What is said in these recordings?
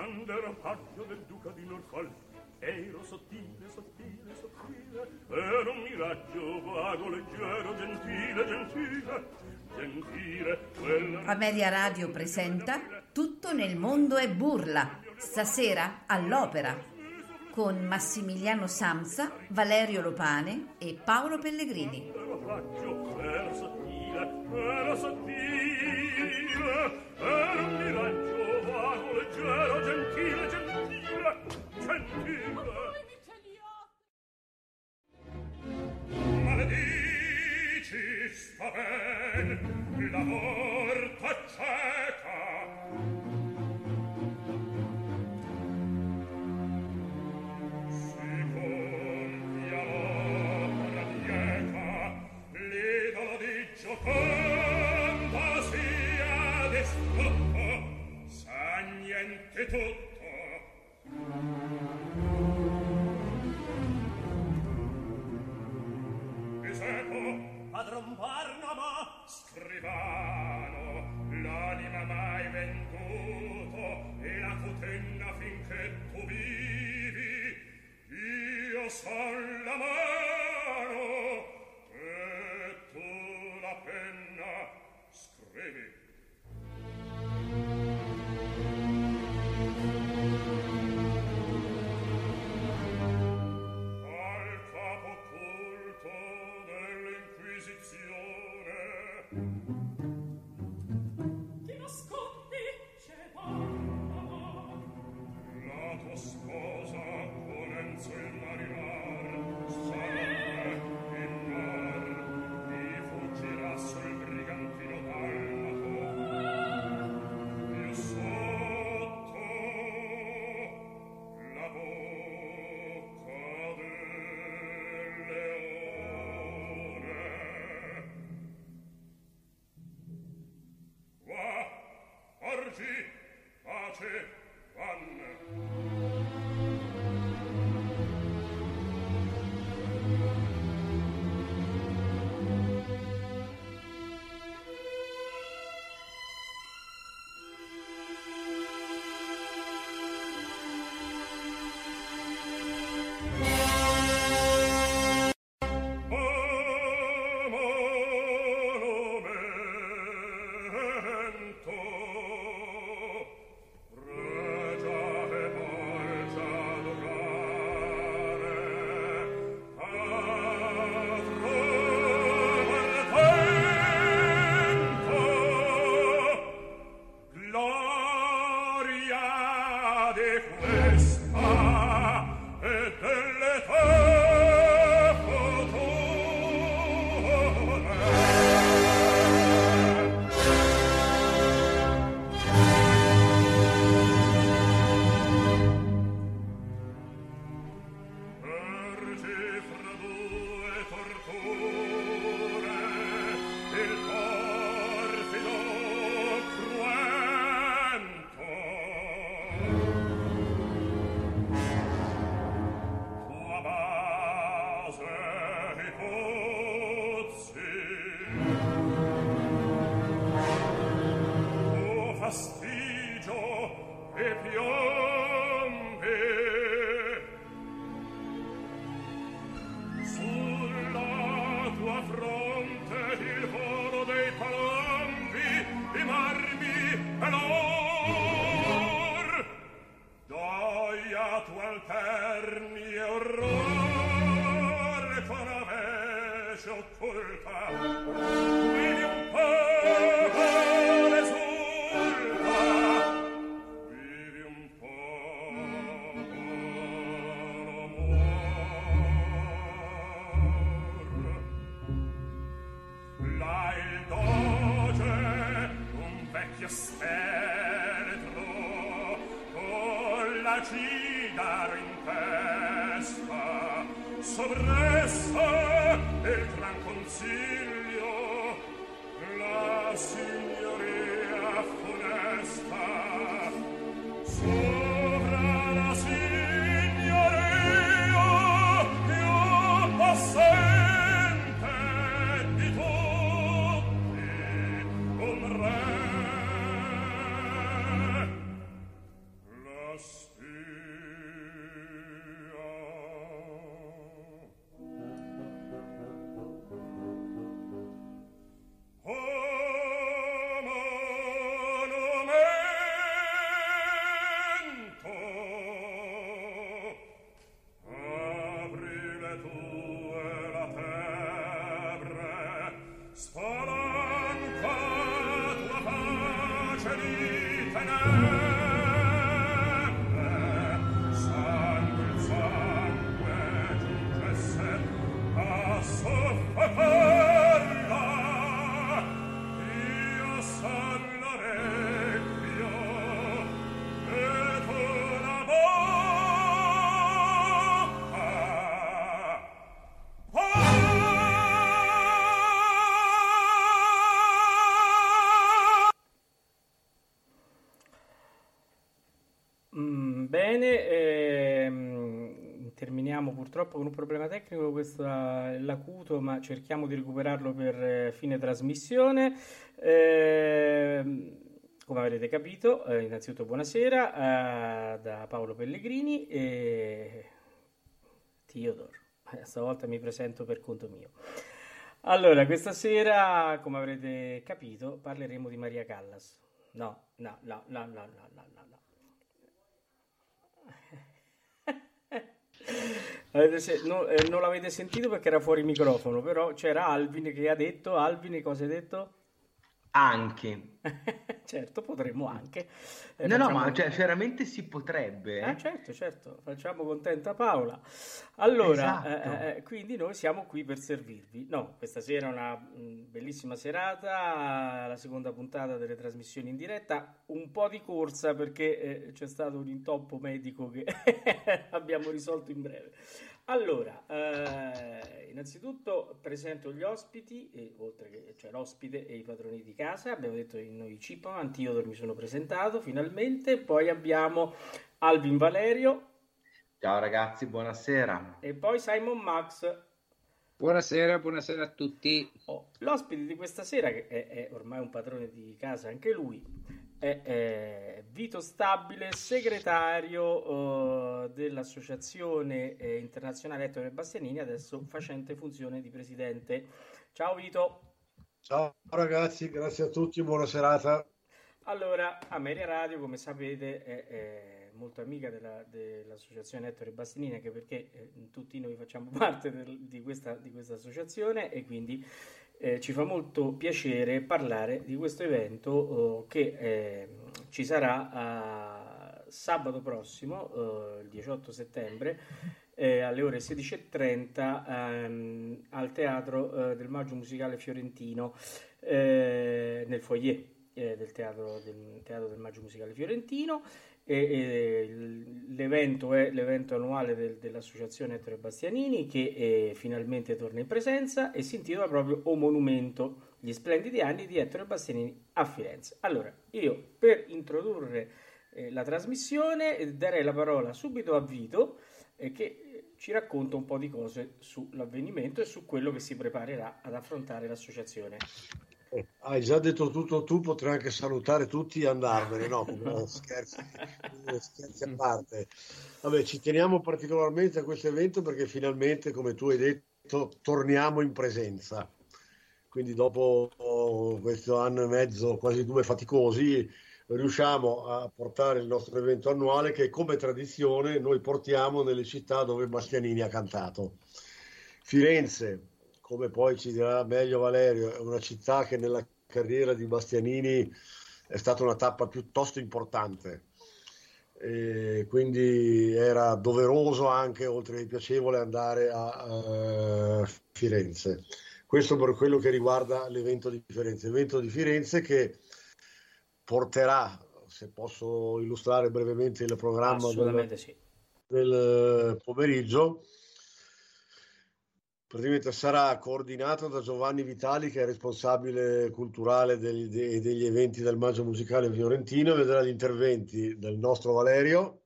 quando era paggio del duca di Norfolk Ero sottile, sottile, sottile ero un miraggio vago, leggero, gentile, gentile Gentile quella... Ameria Radio presenta Tutto nel mondo è burla Stasera all'opera con Massimiliano Samsa, Valerio Lopane e Paolo Pellegrini. Era sottile, era sottile, era fa ben, lavor tacet, purtroppo con un problema tecnico, questo è l'acuto, ma cerchiamo di recuperarlo per eh, fine trasmissione. Ehm, come avrete capito, eh, innanzitutto buonasera eh, da Paolo Pellegrini e Theodore. Eh, stavolta mi presento per conto mio. Allora, questa sera, come avrete capito, parleremo di Maria Callas. No, no, no, no, no, no, no, no. No. Eh, non l'avete sentito perché era fuori microfono, però c'era Alvin che ha detto, Alvin, cosa hai detto? Anche. Certo, potremmo anche. Eh, No, no, facciamo... ma cioè, veramente si potrebbe. Ah, eh. certo, certo, facciamo contenta Paola. Allora, Esatto. eh, eh, quindi noi siamo qui per servirvi. No, questa sera è una mh, bellissima serata, la seconda puntata delle trasmissioni in diretta, un po' di corsa perché eh, c'è stato un intoppo medico che abbiamo risolto in breve. Allora, eh, innanzitutto presento gli ospiti, e, oltre che cioè l'ospite e i padroni di casa. Abbiamo detto che noi Cipaman, Theodore mi sono presentato finalmente. Poi abbiamo Alvin Valerio Ciao ragazzi, buonasera. e poi Simon Max. Buonasera, buonasera a tutti. Oh, l'ospite di questa sera, che è, è ormai un padrone di casa anche lui, è, è Vito Stabile, segretario eh, dell'Associazione eh, Internazionale Ettore Bastianini, adesso facente funzione di presidente. Ciao Vito. Ciao ragazzi, grazie a tutti, buona serata. Allora, Ameria Radio, come sapete, è, è molto amica della- dell'associazione Ettore Bastianini, anche perché eh, tutti noi facciamo parte del- di questa, di questa associazione e quindi eh, ci fa molto piacere parlare di questo evento oh, che eh, ci sarà eh, sabato prossimo, eh, il 18 settembre, eh, alle ore 16.30 ehm, al Teatro eh, del Maggio Musicale Fiorentino eh, nel foyer eh, del teatro del, Teatro del Maggio Musicale Fiorentino e, e l'evento è l'evento annuale del- dell'associazione Ettore Bastianini che eh, finalmente torna in presenza e si intitola proprio O Monumento, gli splendidi anni di Ettore Bastianini a Firenze. Allora, io per introdurre eh, la trasmissione eh, darei la parola subito a Vito eh, che ci racconta un po' di cose sull'avvenimento e su quello che si preparerà ad affrontare l'associazione. Hai già detto tutto tu, potrei anche salutare tutti e andarmene, no? Eh, Scherzi, eh, scherzi a parte. Vabbè, ci teniamo particolarmente a questo evento perché finalmente, come tu hai detto, torniamo in presenza. Quindi dopo questo anno e mezzo, quasi due faticosi, riusciamo a portare il nostro evento annuale che come tradizione noi portiamo nelle città dove Bastianini ha cantato. Firenze, come poi ci dirà meglio Valerio, è una città che nella carriera di Bastianini è stata una tappa piuttosto importante. E quindi era doveroso anche, oltre che piacevole, andare a, eh, Firenze. Questo per quello che riguarda l'evento di Firenze. L'evento di Firenze che porterà, se posso illustrare brevemente il programma del, sì. del pomeriggio, praticamente sarà coordinato da Giovanni Vitali, che è responsabile culturale degli, de- degli eventi del Maggio Musicale Fiorentino, e vedrà gli interventi del nostro Valerio,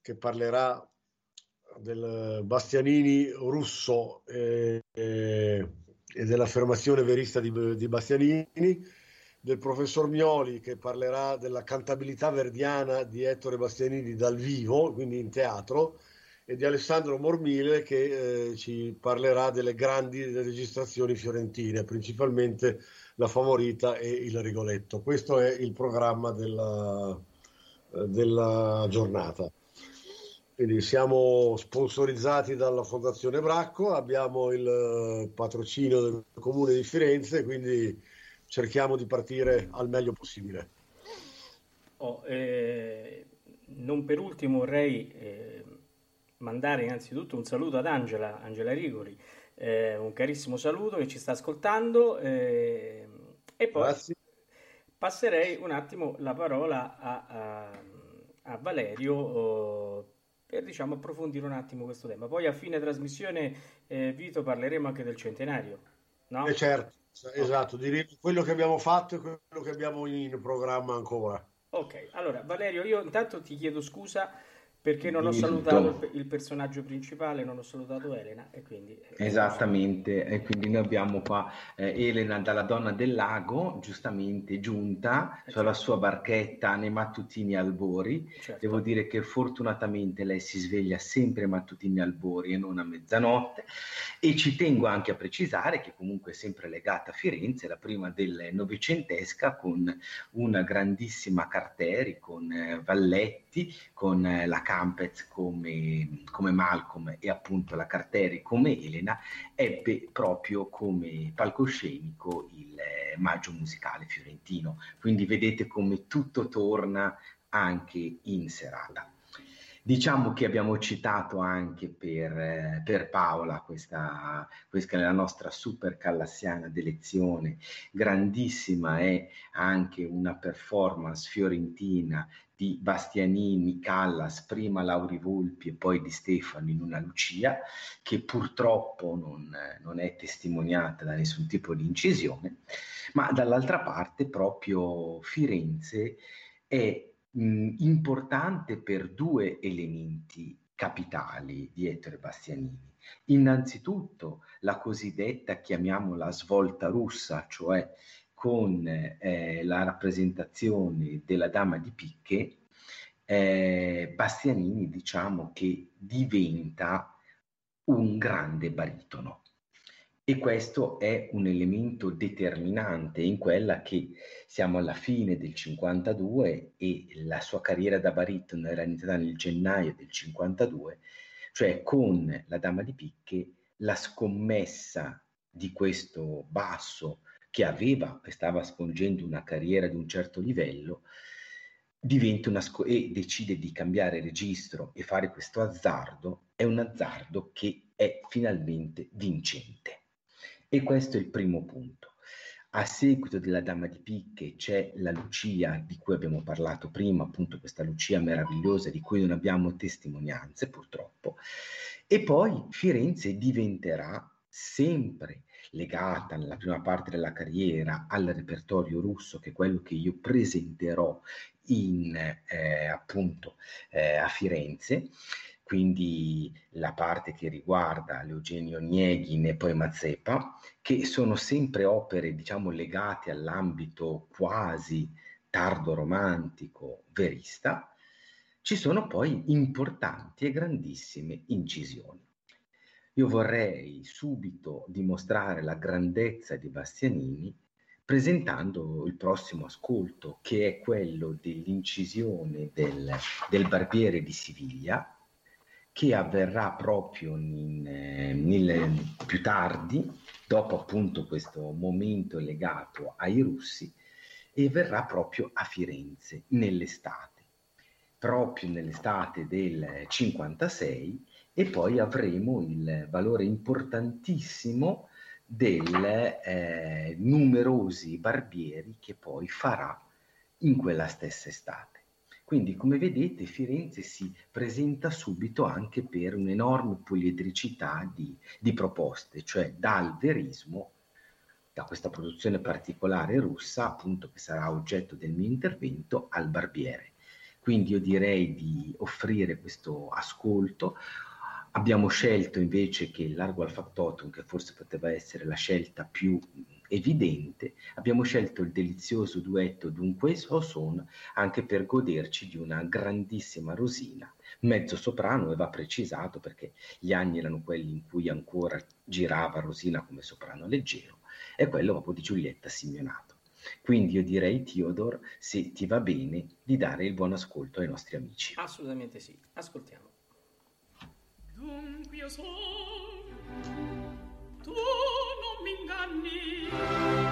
che parlerà del Bastianini russo eh, eh, e dell'affermazione verista di, di Bastianini, del professor Mioli che parlerà della cantabilità verdiana di Ettore Bastianini dal vivo, quindi in teatro, e di Alessandro Mormile che eh, ci parlerà delle grandi registrazioni fiorentine, principalmente La Favorita e Il Rigoletto. Questo è il programma della, eh, della giornata. Quindi siamo sponsorizzati dalla Fondazione Bracco, abbiamo il eh, patrocinio del Comune di Firenze, quindi cerchiamo di partire al meglio possibile. Oh, eh, non per ultimo vorrei eh, mandare innanzitutto un saluto ad Angela, Angela Rigoli, eh, un carissimo saluto che ci sta ascoltando eh, e poi Grazie. passerei un attimo la parola a, a- a Valerio oh, per diciamo approfondire un attimo questo tema. Poi a fine trasmissione, eh, Vito, parleremo anche del centenario, no? E certo, esatto, diremo quello che abbiamo fatto e quello che abbiamo in programma ancora. Ok, allora Valerio, io intanto ti chiedo scusa perché non ho Dimmi salutato il, personaggio principale, non ho salutato Elena e quindi... eh, Esattamente, e quindi noi abbiamo qua eh, Elena dalla Donna del Lago, giustamente giunta Eh, sulla certo. sua barchetta nei mattutini albori. certo. Devo dire che fortunatamente lei si sveglia sempre ai mattutini albori e non a mezzanotte. E ci tengo anche a precisare che comunque è sempre legata a Firenze, la prima del Novecentesca, con una grandissima Carteri, con eh, Valletti, con eh, la Campez come, come Malcolm e appunto la Carteri come Elena, ebbe proprio come palcoscenico il eh, Maggio Musicale Fiorentino. Quindi vedete come tutto torna anche in serata. Diciamo che abbiamo citato anche per, eh, per Paola questa, questa è la nostra super callassiana d'elezione, grandissima è anche una performance fiorentina di Bastianini, Callas, prima Lauri Volpi e poi di Stefano in una Lucia, che purtroppo non, non è testimoniata da nessun tipo di incisione, ma dall'altra parte proprio Firenze è mh, importante per due elementi capitali di Ettore Bastianini. Innanzitutto la cosiddetta, chiamiamola svolta russa, cioè con eh, la rappresentazione della Dama di Picche, eh, Bastianini diciamo che diventa un grande baritono. E questo è un elemento determinante in quella che siamo alla fine del 52 e la sua carriera da baritono era iniziata nel gennaio del 52, cioè con la Dama di Picche la scommessa di questo basso che aveva e stava spongendo una carriera di un certo livello diventa una sco- e decide di cambiare registro e fare questo azzardo, è un azzardo che è finalmente vincente. E questo è il primo punto. A seguito della Dama di Picche c'è la Lucia di cui abbiamo parlato prima, appunto questa Lucia meravigliosa di cui non abbiamo testimonianze purtroppo. E poi Firenze diventerà sempre legata nella prima parte della carriera al repertorio russo, che è quello che io presenterò in, eh, appunto eh, a Firenze, quindi la parte che riguarda l'Eugenio Nieghin e poi Mazzepa, che sono sempre opere, diciamo, legate all'ambito quasi tardo romantico verista, ci sono poi importanti e grandissime incisioni. Io vorrei subito dimostrare la grandezza di Bastianini presentando il prossimo ascolto, che è quello dell'incisione del, del Barbiere di Siviglia, che avverrà proprio in, eh, nel, più tardi, dopo appunto questo momento legato ai russi, e verrà proprio a Firenze nell'estate, proprio nell'estate del 56, e poi avremo il valore importantissimo del eh, numerosi barbieri che poi farà in quella stessa estate. Quindi, come vedete, Firenze si presenta subito anche per un'enorme poliedricità di, di proposte, cioè dal verismo, da questa produzione particolare russa, appunto che sarà oggetto del mio intervento, al barbiere. Quindi io direi di offrire questo ascolto. Abbiamo scelto invece che il largo al factotum, che forse poteva essere la scelta più evidente, abbiamo scelto il delizioso duetto Dunque o son anche per goderci di una grandissima Rosina, mezzo soprano e va precisato perché gli anni erano quelli in cui ancora girava Rosina come soprano leggero e quello proprio di Giulietta Simeonato. Quindi io direi, Theodor, se ti va bene, di dare il buon ascolto ai nostri amici. Assolutamente sì, ascoltiamo. Dunque io son, tu non mi inganni. Dunque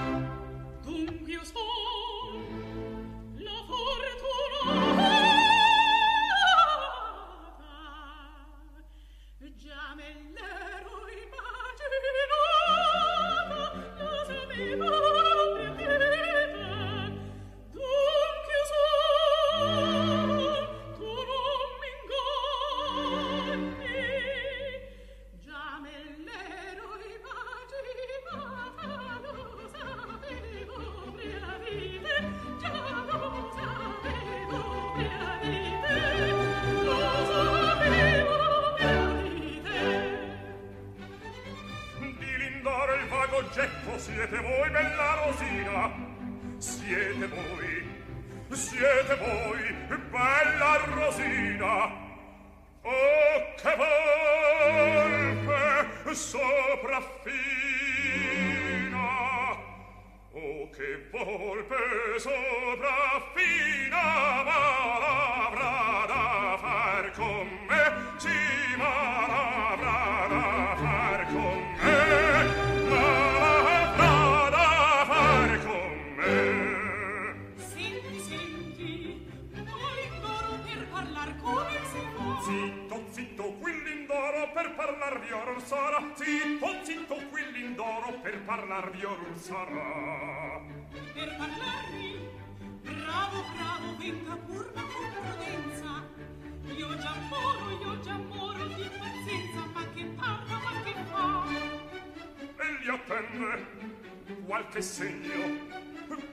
che segno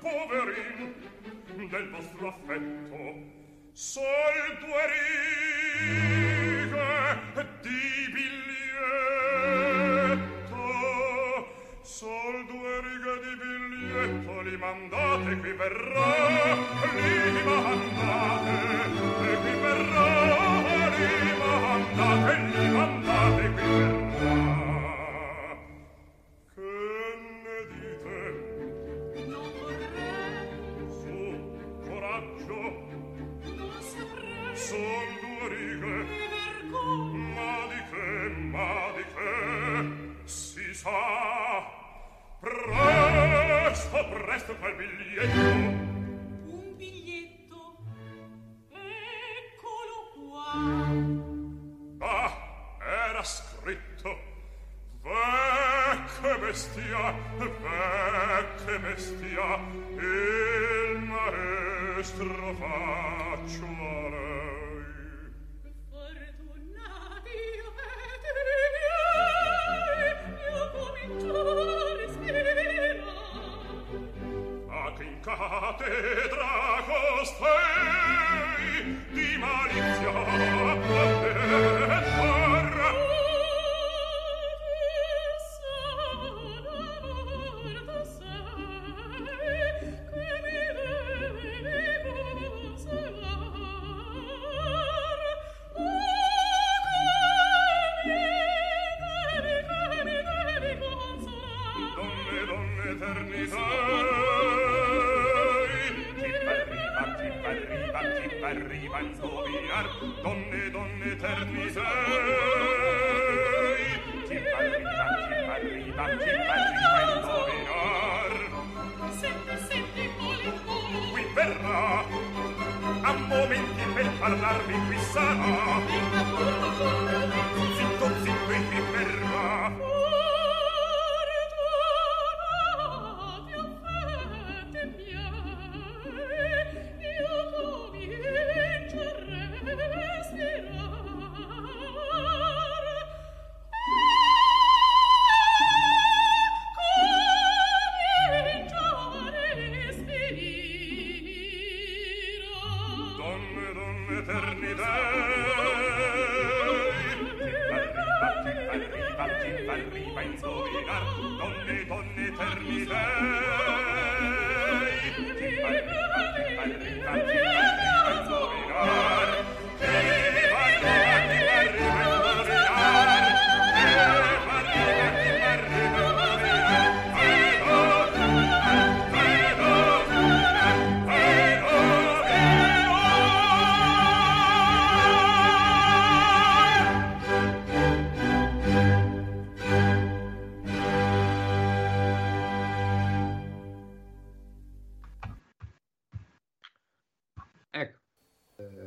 poverin del vostro affetto. Sol due righe di biglietto sol due righe di biglietto li mandate qui verrà li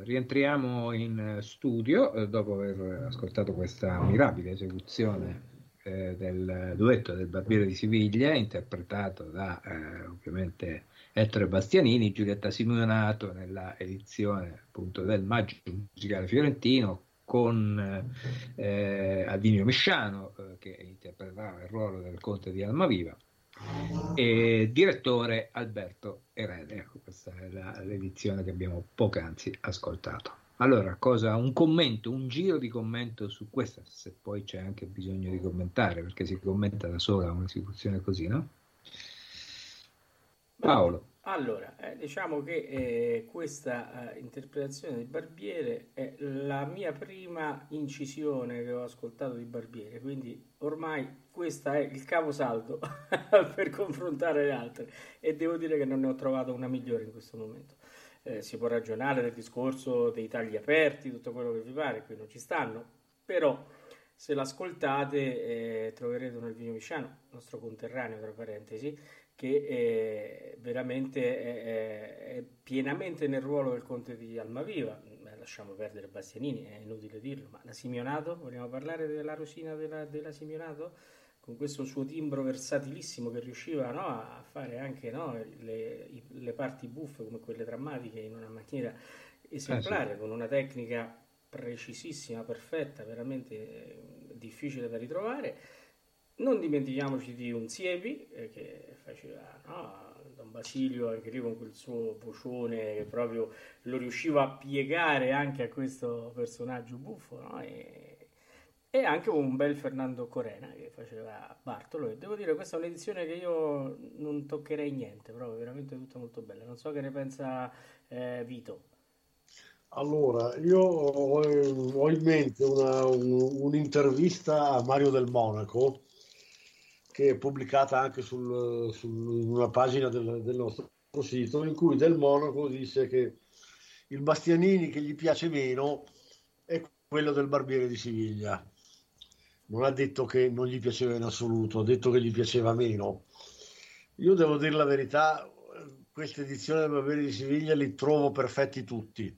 rientriamo in eh, studio eh, dopo aver ascoltato questa mirabile esecuzione eh, del duetto del Barbiere di Siviglia, interpretato da eh, ovviamente Ettore Bastianini, Giulietta Simonato nella edizione appunto del Maggio Musicale Fiorentino con eh, Adinio Misciano eh, che interpretava il ruolo del conte di Almaviva e direttore Alberto Erede. Ecco, questa è la, l'edizione che abbiamo poc'anzi ascoltato. Allora, cosa, un commento, un giro di commento su questa, se poi c'è anche bisogno di commentare, perché si commenta da sola un'esecuzione così, no? Paolo. Allora, eh, diciamo che eh, questa eh, interpretazione di Barbiere è la mia prima incisione che ho ascoltato di Barbiere, quindi ormai questo è il caposaldo per confrontare le altre e devo dire che non ne ho trovato una migliore in questo momento. Eh, si può ragionare del discorso dei tagli aperti, tutto quello che vi pare, qui non ci stanno, però se l'ascoltate eh, troverete un Elvino Misciano, nostro conterraneo tra parentesi, che è veramente è, è, pienamente nel ruolo del conte di Almaviva. Lasciamo perdere Bastianini, è inutile dirlo, ma la Simionato, vogliamo parlare della Rosina della, della Simionato? Con questo suo timbro versatilissimo che riusciva no, a fare anche no, le, le, parti buffe come quelle drammatiche in una maniera esemplare, eh sì. con una tecnica precisissima, perfetta, veramente eh, difficile da ritrovare non dimentichiamoci di un Siepi eh, che faceva no, Don Basilio anche lì con quel suo vocione che proprio lo riusciva a piegare anche a questo personaggio buffo no? e, e, anche un bel Fernando Corena che faceva Bartolo e devo dire questa è un'edizione che io non toccherei niente proprio veramente tutta molto bella non so che ne pensa eh, Vito allora, io ho, ho in mente una, un, un'intervista a Mario del Monaco che è pubblicata anche su una pagina del, del, nostro sito, in cui Del Monaco dice che il Bastianini che gli piace meno è quello del Barbiere di Siviglia. Non ha detto che non gli piaceva in assoluto, ha detto che gli piaceva meno. Io devo dire la verità, questa edizione del Barbiere di Siviglia li trovo perfetti tutti,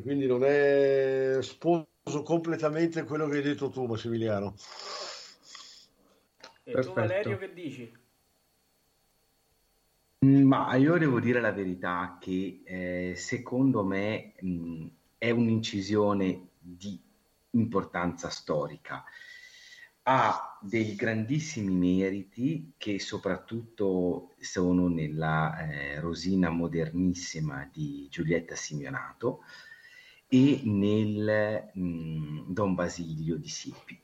quindi non è sposo completamente quello che hai detto tu, Massimiliano. E Perfetto. tu Valerio che dici? Mm, ma io devo dire la verità che eh, secondo me mh, mm, è un'incisione di importanza storica. Ha dei grandissimi meriti che soprattutto sono nella eh, Rosina modernissima di Giulietta Simeonato e nel mh, mm, Don Basilio di Siepi.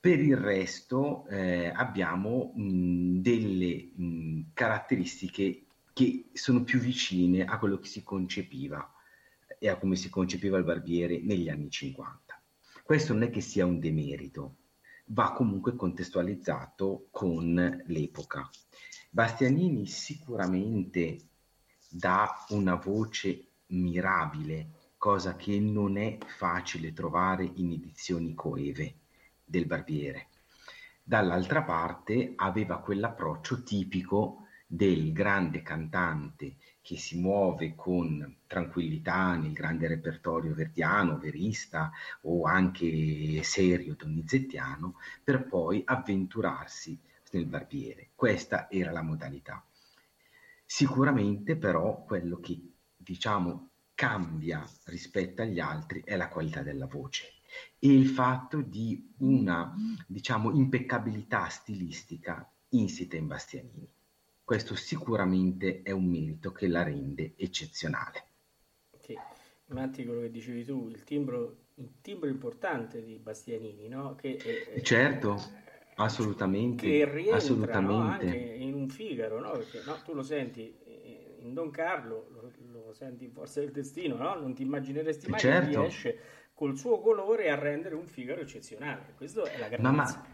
Per il resto eh, abbiamo mh, delle mh, caratteristiche che sono più vicine a quello che si concepiva e a come si concepiva il barbiere negli anni 50. Questo non è che sia un demerito, va comunque contestualizzato con l'epoca. Bastianini sicuramente dà una voce mirabile, cosa che non è facile trovare in edizioni coeve del barbiere. Dall'altra parte aveva quell'approccio tipico del grande cantante che si muove con tranquillità nel grande repertorio verdiano, verista o anche serio donizettiano, per poi avventurarsi nel barbiere. Questa era la modalità. Sicuramente però quello che diciamo cambia rispetto agli altri è la qualità della voce e il fatto di una, diciamo, impeccabilità stilistica insita in Bastianini. Questo sicuramente è un merito che la rende eccezionale. Sì, Matti, quello che dicevi tu, il timbro, il timbro importante di Bastianini, no? Che è, certo, assolutamente. Che rientra assolutamente. No? anche in un Figaro, no? Perché no, tu lo senti in Don Carlo, lo, lo senti in Forza del Destino, no? Non ti immagineresti mai certo. che riesce col suo colore a rendere un Figaro eccezionale. Questa è la grandezza.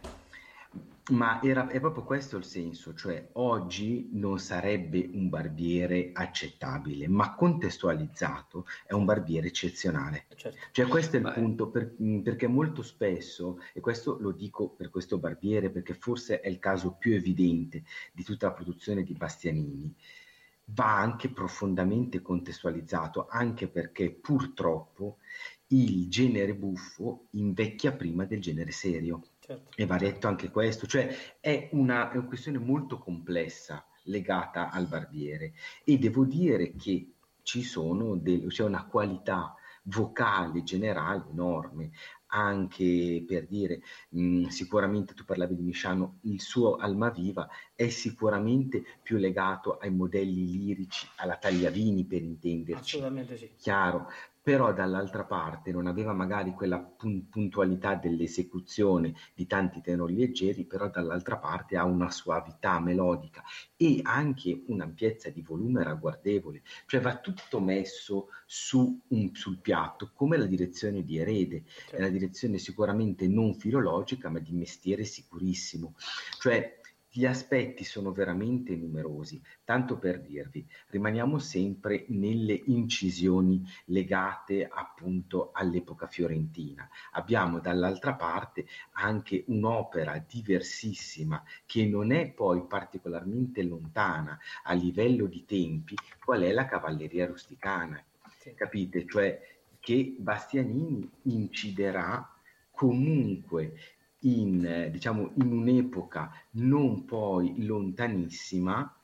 Ma, ma era, è proprio questo il senso, cioè oggi non sarebbe un barbiere accettabile, ma contestualizzato è un barbiere eccezionale. Certo. Cioè questo è il ma punto, per, perché molto spesso, e questo lo dico per questo barbiere perché forse è il caso più evidente di tutta la produzione di Bastianini, va anche profondamente contestualizzato, anche perché purtroppo il genere buffo invecchia prima del genere serio. Certo. E va detto anche questo, cioè è una, è una questione molto complessa legata al barbiere. E devo dire che ci sono del, c'è una qualità vocale generale enorme. Anche per dire mh, sicuramente tu parlavi di Misciano il suo Almaviva è sicuramente più legato ai modelli lirici alla Tagliavini per intenderci. Assolutamente sì. Chiaro però dall'altra parte non aveva magari quella puntualità dell'esecuzione di tanti tenori leggeri, però dall'altra parte ha una suavità melodica e anche un'ampiezza di volume ragguardevole, cioè va tutto messo su un, sul piatto, come la direzione di Erede, certo. è una direzione sicuramente non filologica, ma di mestiere sicurissimo, cioè gli aspetti sono veramente numerosi, tanto per dirvi, rimaniamo sempre nelle incisioni legate appunto all'epoca fiorentina. Abbiamo dall'altra parte anche un'opera diversissima che non è poi particolarmente lontana a livello di tempi, qual è la cavalleria rusticana. Capite? Cioè che Bastianini inciderà comunque in, diciamo, in un'epoca non poi lontanissima,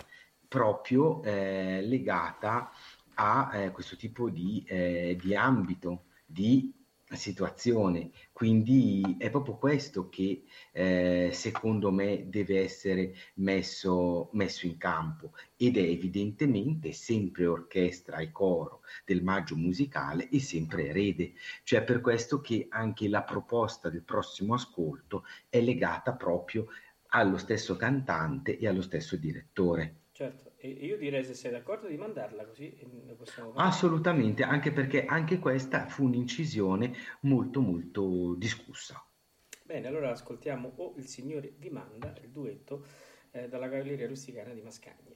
proprio eh, legata a eh, questo tipo di, eh, di ambito, di situazione. Quindi è proprio questo che eh, secondo me deve essere messo, messo, in campo ed è evidentemente sempre orchestra e coro del maggio musicale e sempre erede. Cioè per questo che anche la proposta del prossimo ascolto è legata proprio allo stesso cantante e allo stesso direttore. Certo. E io direi se sei d'accordo di mandarla così parlare. Assolutamente, anche perché anche questa fu un'incisione molto molto discussa. Bene, allora ascoltiamo O il Signore vi manda, il duetto eh, dalla Cavalleria Rusticana di Mascagni.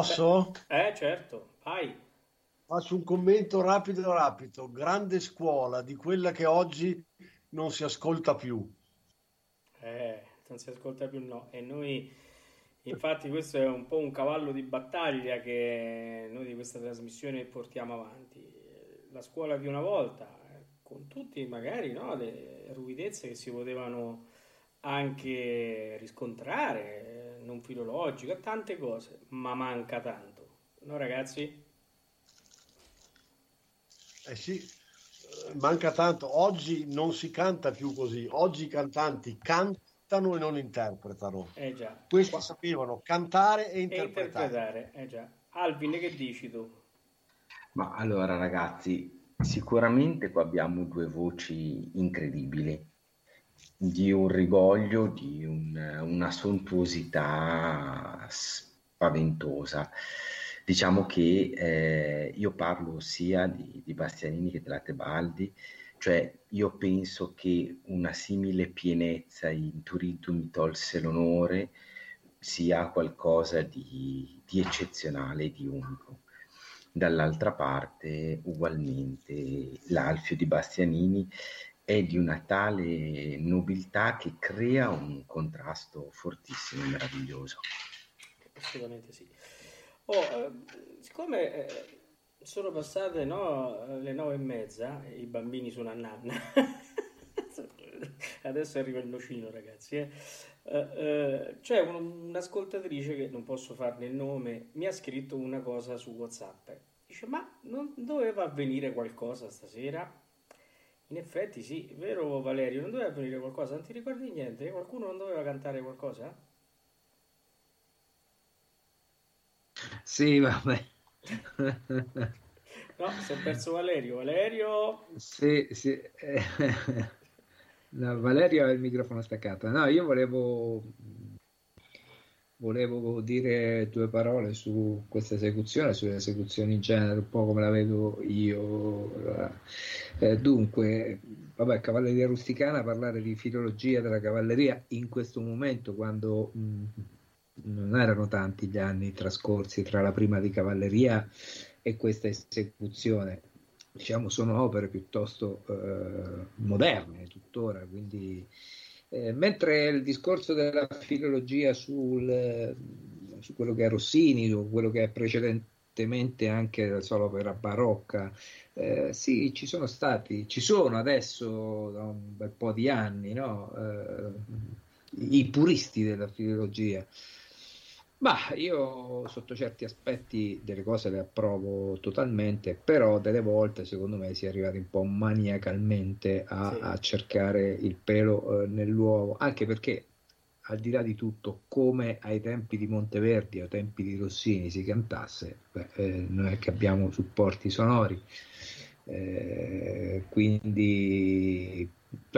Posso? Eh, certo, vai. Faccio un commento rapido rapido. Grande scuola di quella che oggi non si ascolta più. Eh, non si ascolta più no. E noi, infatti, questo è un po' un cavallo di battaglia che noi di questa trasmissione portiamo avanti. La scuola di una volta, con tutti magari no, le ruvidezze che si potevano anche riscontrare, non filologica, tante cose, ma manca tanto. No, ragazzi? Eh sì, manca tanto. Oggi non si canta più così. Oggi i cantanti cantano e non interpretano. Eh già. Questi Qua- sapevano cantare e E interpretare. interpretare, eh già. Alvin, che dici tu? Ma allora ragazzi, sicuramente qua abbiamo due voci incredibili, di un rigoglio, di un- una sontuosità spaventosa. Diciamo che eh, io parlo sia di, di Bastianini che della Tebaldi, cioè io penso che una simile pienezza in Turiddu mi tolse l'onore sia qualcosa di, di eccezionale, di unico. Dall'altra parte, ugualmente, l'Alfio di Bastianini è di una tale nobiltà che crea un contrasto fortissimo e meraviglioso. Assolutamente sì. Oh, eh, siccome eh, sono passate no, le nove e mezza, i bambini sono a nanna. Adesso arriva il nocino, ragazzi. eh. Eh, eh, c'è un- un'ascoltatrice che non posso farne il nome, mi ha scritto una cosa su WhatsApp. Dice: Ma non doveva avvenire qualcosa stasera? In effetti, sì, vero Valerio, non doveva avvenire qualcosa? Non ti ricordi niente? Qualcuno non doveva cantare qualcosa? Sì, vabbè. No, si è perso Valerio. Valerio, Sì, sì. no, Valerio ha il microfono staccato. No, io volevo, volevo dire due parole su questa esecuzione, sulle esecuzioni in genere, un po' come la vedo io. Eh, dunque, vabbè, cavalleria rusticana, parlare di filologia della cavalleria in questo momento, quando mh, non erano tanti gli anni trascorsi tra la prima di cavalleria e questa esecuzione diciamo, sono opere piuttosto eh, moderne tuttora, quindi eh, mentre il discorso della filologia sul, eh, su quello che è Rossini, su quello che è precedentemente anche la sola opera barocca, eh, sì, ci sono stati, ci sono adesso da un bel po' di anni, no? Eh, i puristi della filologia. Ma io sotto certi aspetti delle cose le approvo totalmente, però delle volte secondo me si è arrivati un po' maniacalmente a, Sì. a cercare il pelo eh, nell'uovo, anche perché al di là di tutto, come ai tempi di Monteverdi, ai tempi di Rossini si cantasse, beh, eh, non è che abbiamo supporti sonori, eh, quindi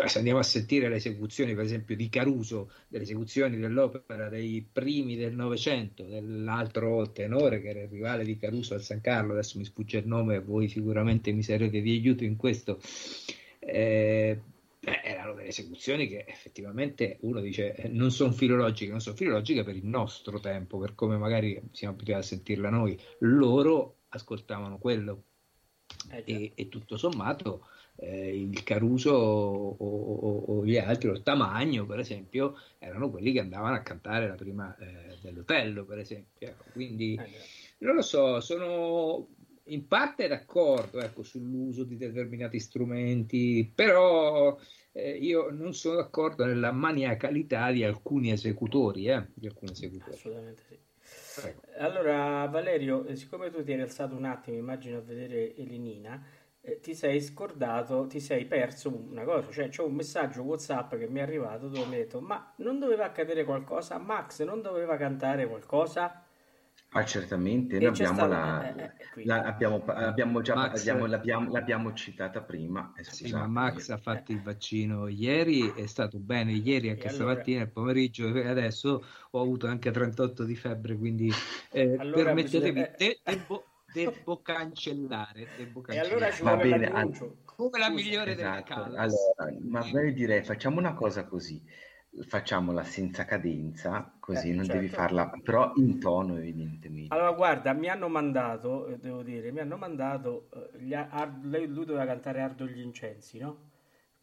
se andiamo a sentire le esecuzioni, per esempio, di Caruso, delle esecuzioni dell'opera dei primi del Novecento, dell'altro tenore che era il rivale di Caruso al San Carlo, adesso mi sfugge il nome, voi sicuramente mi sarete di aiuto in questo. Eh, erano delle esecuzioni che effettivamente uno dice eh, non sono filologiche, non sono filologiche per il nostro tempo, per come magari siamo abituati a sentirla noi, loro ascoltavano quello eh, e, e, tutto sommato eh, il Caruso o, o, o, gli altri, lo Tamagno per esempio, erano quelli che andavano a cantare la prima eh, dell'Otello per esempio. Ecco, quindi eh, non lo so, sono in parte d'accordo ecco, sull'uso di determinati strumenti, però eh, io non sono d'accordo nella maniacalità di alcuni esecutori. Eh, di alcuni esecutori. Assolutamente sì. Ecco. Allora, Valerio, eh, siccome tu ti eri alzato un attimo, immagino a vedere Elenina, eh, ti sei scordato, ti sei perso una cosa, cioè c'è un messaggio WhatsApp che mi è arrivato dove mi ha detto ma non doveva accadere qualcosa? Max non doveva cantare qualcosa? Ah, certamente, noi abbiamo, stato... la, eh, eh, la, abbiamo, abbiamo già Max... abbiamo, l'abbiamo, l'abbiamo, citata prima. Eh, sì, ma Max ha fatto il vaccino ieri, è stato bene ieri, anche allora... stamattina, il pomeriggio e adesso ho avuto anche 38 di febbre, quindi eh, allora permettetemi, bisogna... de- devo, cancellare. Devo cancellare. E allora ci Va bene, come la migliore esatto. delle Allora, ma direi facciamo una cosa così facciamola senza cadenza, così eh, non certo. devi farla, però in tono evidentemente. Allora guarda, mi hanno mandato, eh, devo dire, mi hanno mandato, eh, Ar- lui doveva cantare Ardo gli incensi, no?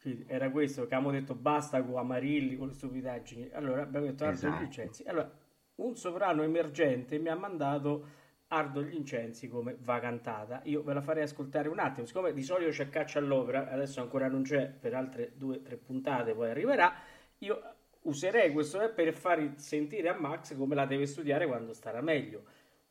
Quindi era questo che abbiamo detto basta con Amarilli, con le stupidaggini. Allora abbiamo detto Ardo esatto. gli incensi. Allora, un sovrano emergente mi ha mandato Ardo gli incensi come va cantata. Io ve la farei ascoltare un attimo, siccome di solito c'è caccia all'opera, adesso ancora non c'è, per altre due o tre puntate poi arriverà, io userei questo per far sentire a Max come la deve studiare quando starà meglio,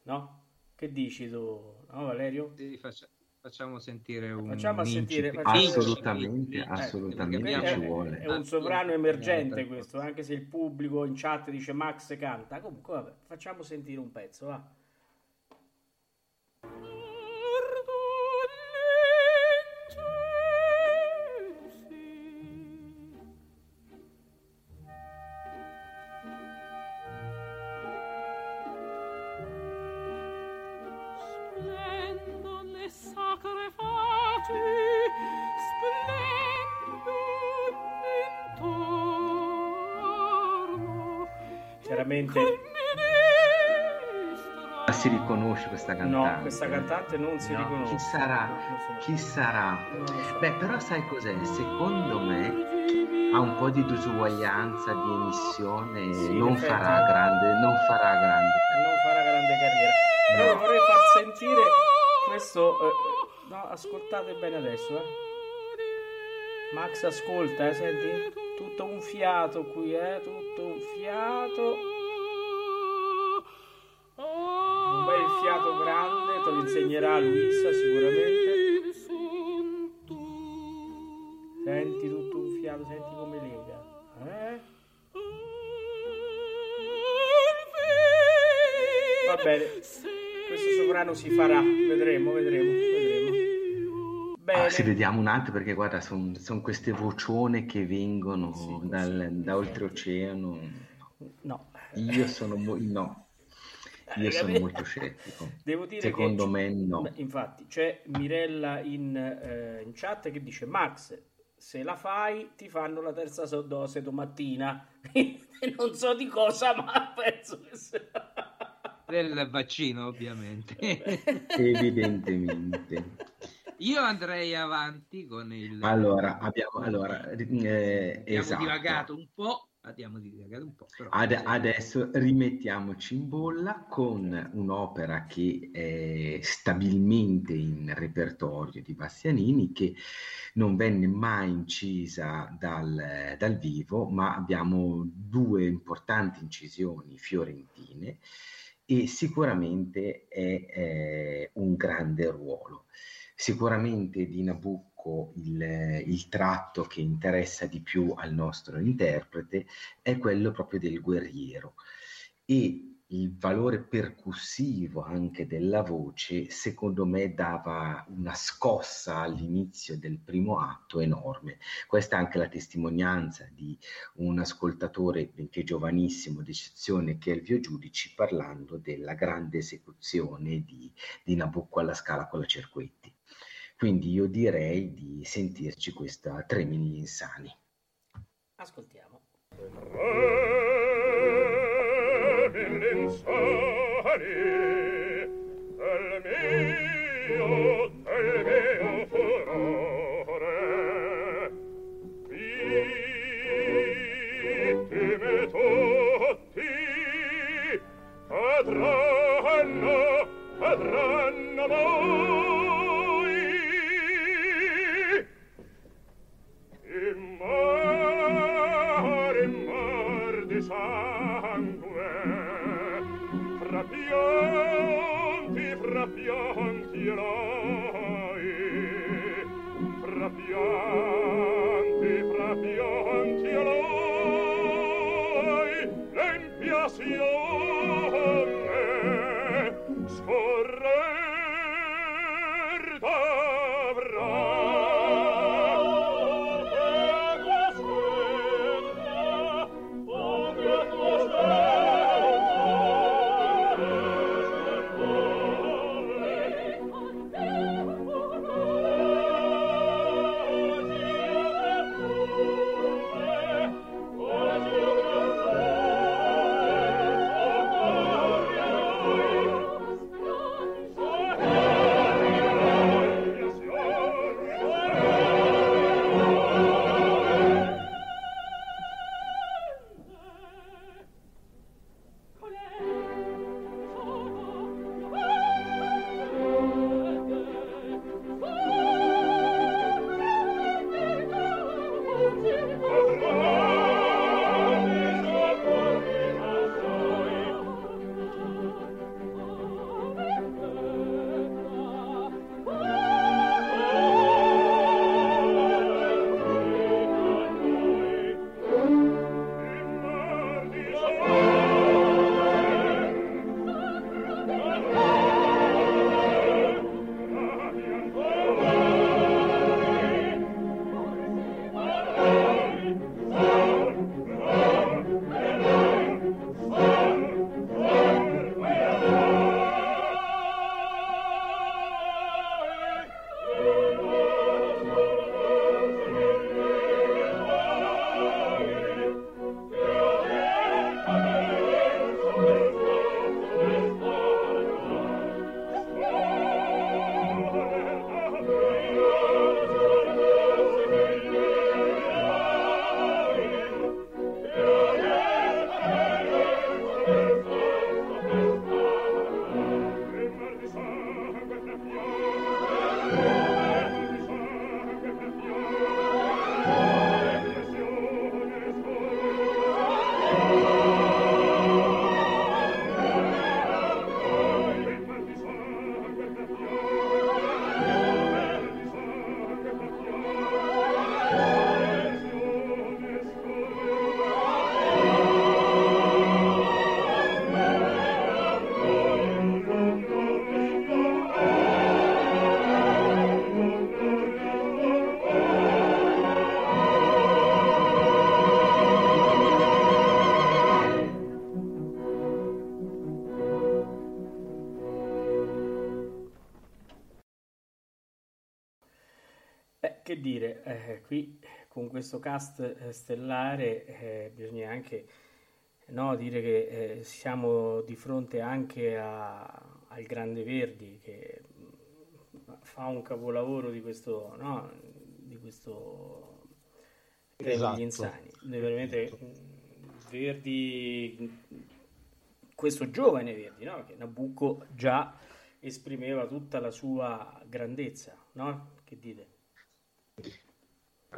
no? Che dici tu, no Valerio? Sì, faccia, facciamo sentire un facciamo sentire, facciamo assolutamente, ecco, assolutamente eh, ci vuole. È un sovrano emergente questo, anche se il pubblico in chat dice Max canta, comunque vabbè, facciamo sentire un pezzo, va. Questa cantante? No, questa cantante non si no. riconosce. Chi sarà? Chi sarà? Beh, però sai cos'è? Secondo me ha un po' di disuguaglianza di emissione, sì, non, farà grande, non farà grande Non farà grande carriera. Però no. vorrei far sentire questo... Eh, no, ascoltate bene adesso, eh. Max ascolta, eh, senti? Tutto un fiato qui, eh? Tutto un fiato. Fiato grande, te lo insegnerà Luisa sicuramente. Senti tutto un fiato, senti come lega. Eh? Va bene, questo sovrano si farà, vedremo, vedremo, vedremo. Ah, se vediamo un altro, perché guarda, sono son queste vocione che vengono sì, dal, sì, da oltreoceano. No. Io sono, mo- no. Io eh, sono molto scettico. Devo dire Secondo che, me no. Infatti, c'è Mirella in, eh, in, chat che dice Max, se la fai ti fanno la terza dose domattina. non so di cosa, ma penso che sia... Del vaccino, ovviamente. Evidentemente. Io andrei avanti con il... Allora, abbiamo... Allora, eh, abbiamo esatto. divagato un po', abbiamo divagato un po'. Però... Ad, adesso rimettiamoci in bolla con un'opera che è stabilmente in repertorio di Bastianini, che non venne mai incisa dal, dal vivo, ma abbiamo due importanti incisioni fiorentine e sicuramente è, è un grande ruolo. Sicuramente di Nabucco il, il, tratto che interessa di più al nostro interprete è quello proprio del guerriero e il valore percussivo anche della voce, secondo me dava una scossa all'inizio del primo atto enorme. Questa è anche la testimonianza di un ascoltatore, benché giovanissimo, d'eccezione, che è Elvio Giudici, parlando della grande esecuzione di, di Nabucco alla scala con la Cerquetti. Quindi io direi di sentirci questa Tremini Insani. Ascoltiamo. Insani, del mio, del mio furore. Vittime tutti, cadranno, cadranno voi. vogliono eh, qui con questo cast eh, stellare eh, bisogna anche no, dire che eh, siamo di fronte anche a- al Grande Verdi che mh, fa un capolavoro di questo, no, di questo Esatto. degli Insani. Veramente mh, Verdi, mh, questo giovane Verdi, no? che Nabucco già esprimeva tutta la sua grandezza, no?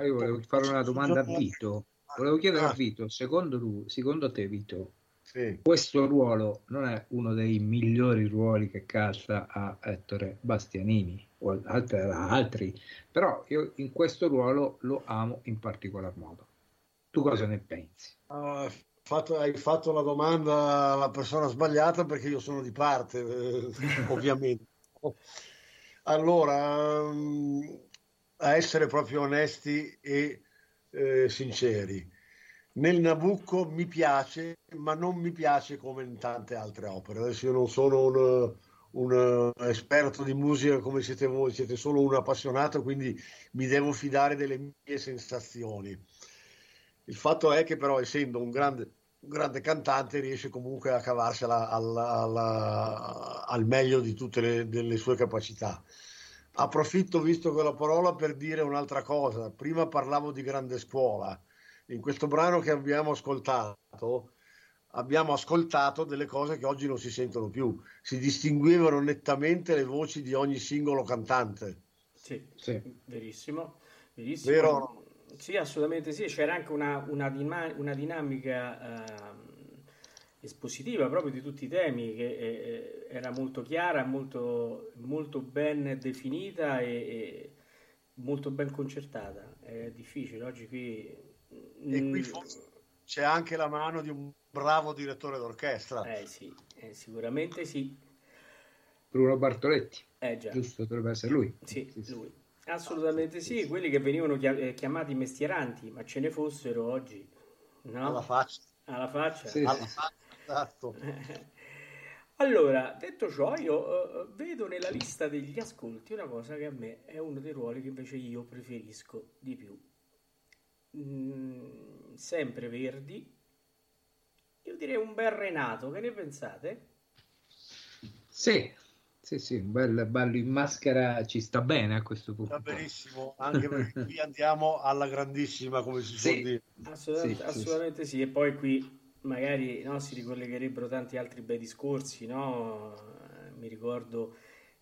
Ah, Io volevo fare una domanda a Vito. Volevo chiedere a. Vito, secondo, lui, secondo te, Vito, Sì. questo ruolo non è uno dei migliori ruoli che calza a Ettore Bastianini o altri, altri, però io in questo ruolo lo amo in particolar modo. Tu cosa ne pensi? Ah, fatto, hai fatto la domanda alla persona sbagliata perché io sono di parte, eh, ovviamente. Allora, mm, a essere proprio onesti e eh, sinceri, nel Nabucco mi piace, ma non mi piace come in tante altre opere. Adesso io non sono un, un esperto di musica come siete voi, siete solo un appassionato, quindi mi devo fidare delle mie sensazioni. Il fatto è che però essendo un grande, un grande cantante riesce comunque a cavarsela alla, alla, al meglio di tutte le, delle sue capacità. Approfitto, visto quella parola, per dire un'altra cosa. Prima parlavo di grande scuola. In questo brano che abbiamo ascoltato, abbiamo ascoltato delle cose che oggi non si sentono più. Si distinguevano nettamente le voci di ogni singolo cantante. Sì, sì. verissimo. verissimo. Vero? Sì, assolutamente sì. C'era anche una, una, una dinamica eh, espositiva proprio di tutti i temi che eh, era molto chiara, molto, molto ben definita e, e, molto ben concertata. È difficile oggi qui. E qui mm, forse c'è anche la mano di un bravo direttore d'orchestra. Eh sì, eh, sicuramente sì. Bruno Bartoletti. Eh già. Giusto, dovrebbe essere lui. Sì, sì lui. Assolutamente sì, quelli che venivano eh, chiamati mestieranti, ma ce ne fossero oggi. No? Alla faccia. Alla faccia. Sì, Alla faccia, esatto. Allora, detto ciò, io uh, vedo nella lista degli ascolti una cosa che a me è uno dei ruoli che invece io preferisco di più. Mm, sempre Verdi, io direi un bel Renato, che ne pensate? Sì, sì, sì, un bel ballo in maschera ci sta bene a questo punto. Va benissimo, anche perché qui andiamo alla grandissima, come si sì. dire. Assolutamente, sì, assolutamente sì, sì. E poi qui magari no, si ricollegherebbero tanti altri bei discorsi, no? Mi ricordo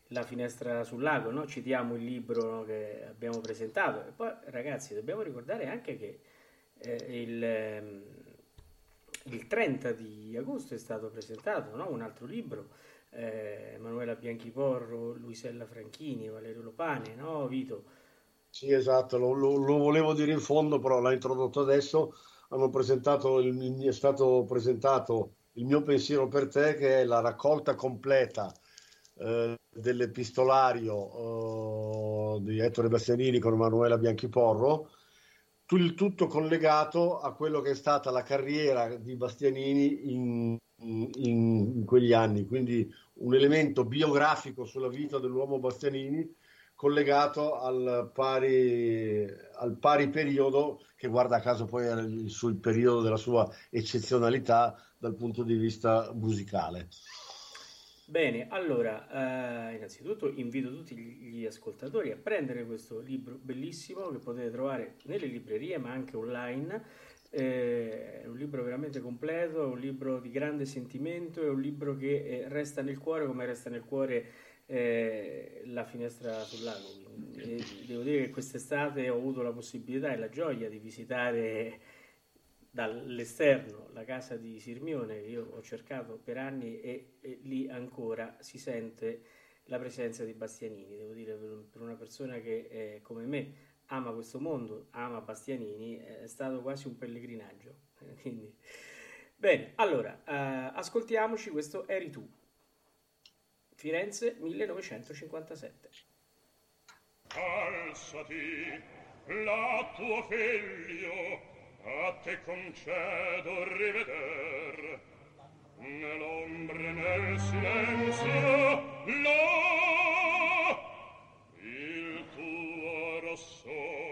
la finestra sul lago, no? citiamo il libro no, che abbiamo presentato. E poi, ragazzi, dobbiamo ricordare anche che eh, il, ehm, il, 30 di agosto è stato presentato no? un altro libro, eh, Manuela Bianchiporro, Luisella Franchini, Valerio Lopane, no Vito? Sì, esatto, lo, lo, lo volevo dire in fondo, però l'ha introdotto adesso. Presentato, il, è stato presentato il mio pensiero per te, che è la raccolta completa eh, dell'epistolario eh, di Ettore Bastianini con Manuela Bianchiporro, il tutto collegato a quello che è stata la carriera di Bastianini in, in, in quegli anni, quindi un elemento biografico sulla vita dell'uomo Bastianini collegato al pari, al pari periodo che guarda caso poi sul periodo della sua eccezionalità dal punto di vista musicale. Bene, allora, eh, innanzitutto invito tutti gli ascoltatori a prendere questo libro bellissimo che potete trovare nelle librerie ma anche online. Eh, è un libro veramente completo, è un libro di grande sentimento, è un libro che eh, resta nel cuore come resta nel cuore eh, la finestra sul lago. Quindi, devo dire che quest'estate ho avuto la possibilità e la gioia di visitare dall'esterno la casa di Sirmione che io ho cercato per anni e, e, lì ancora si sente la presenza di Bastianini. Devo dire, per una persona che eh, come me ama questo mondo, ama Bastianini, è stato quasi un pellegrinaggio. Quindi, bene, allora, eh, ascoltiamoci questo Eri tu. Firenze 1957. Alzati, la tuo figlio a te concedo riveder nell'ombre nel silenzio là il tuo rossore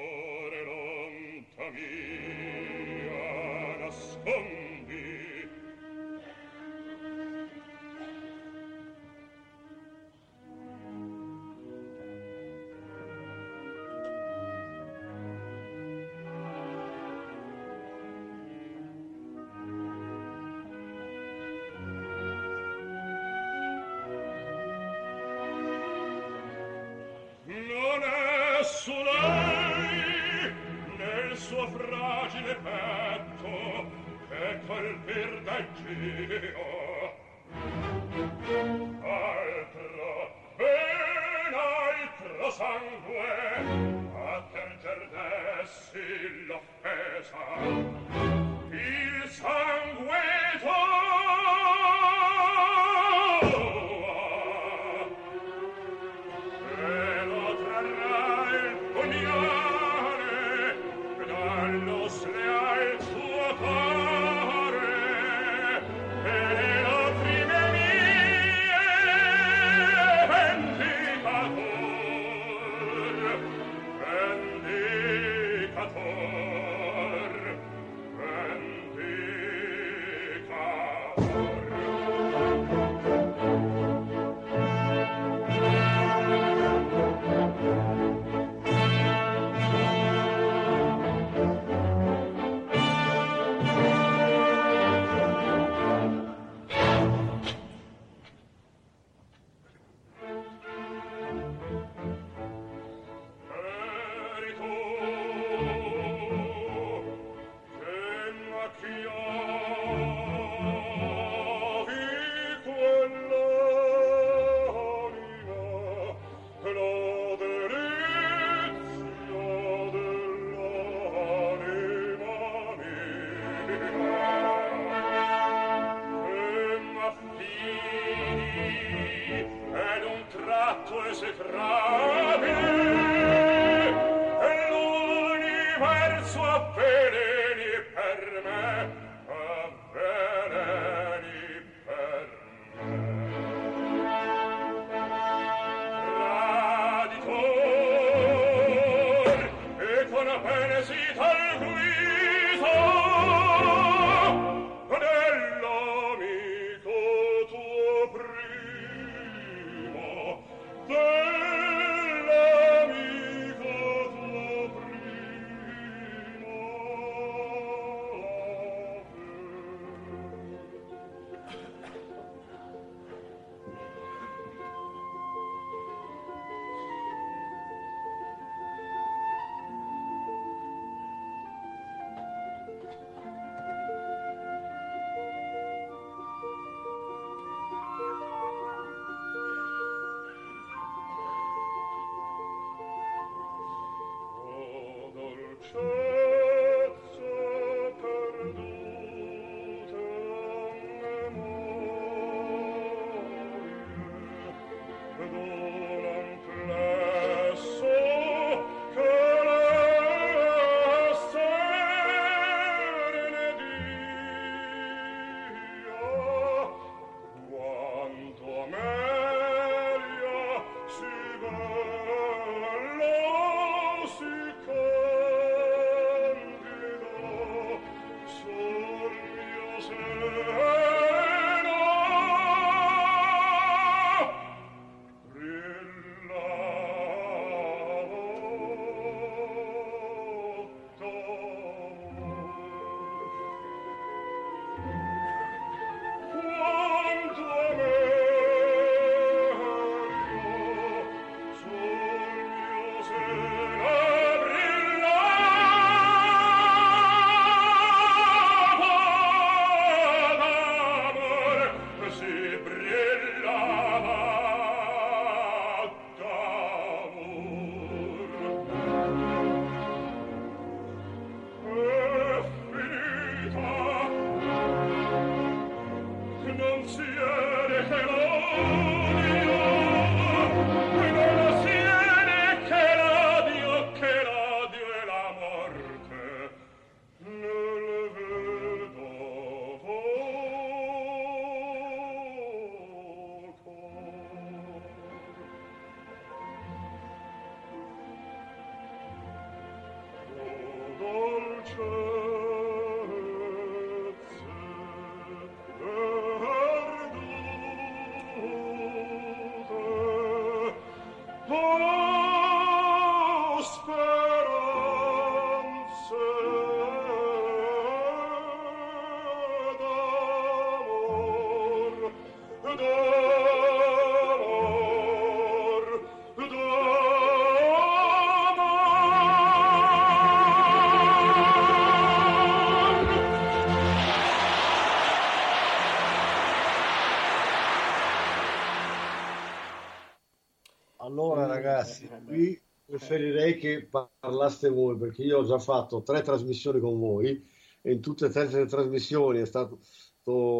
preferirei che parlaste voi perché io ho già fatto tre trasmissioni con voi e in tutte e tre le trasmissioni è stato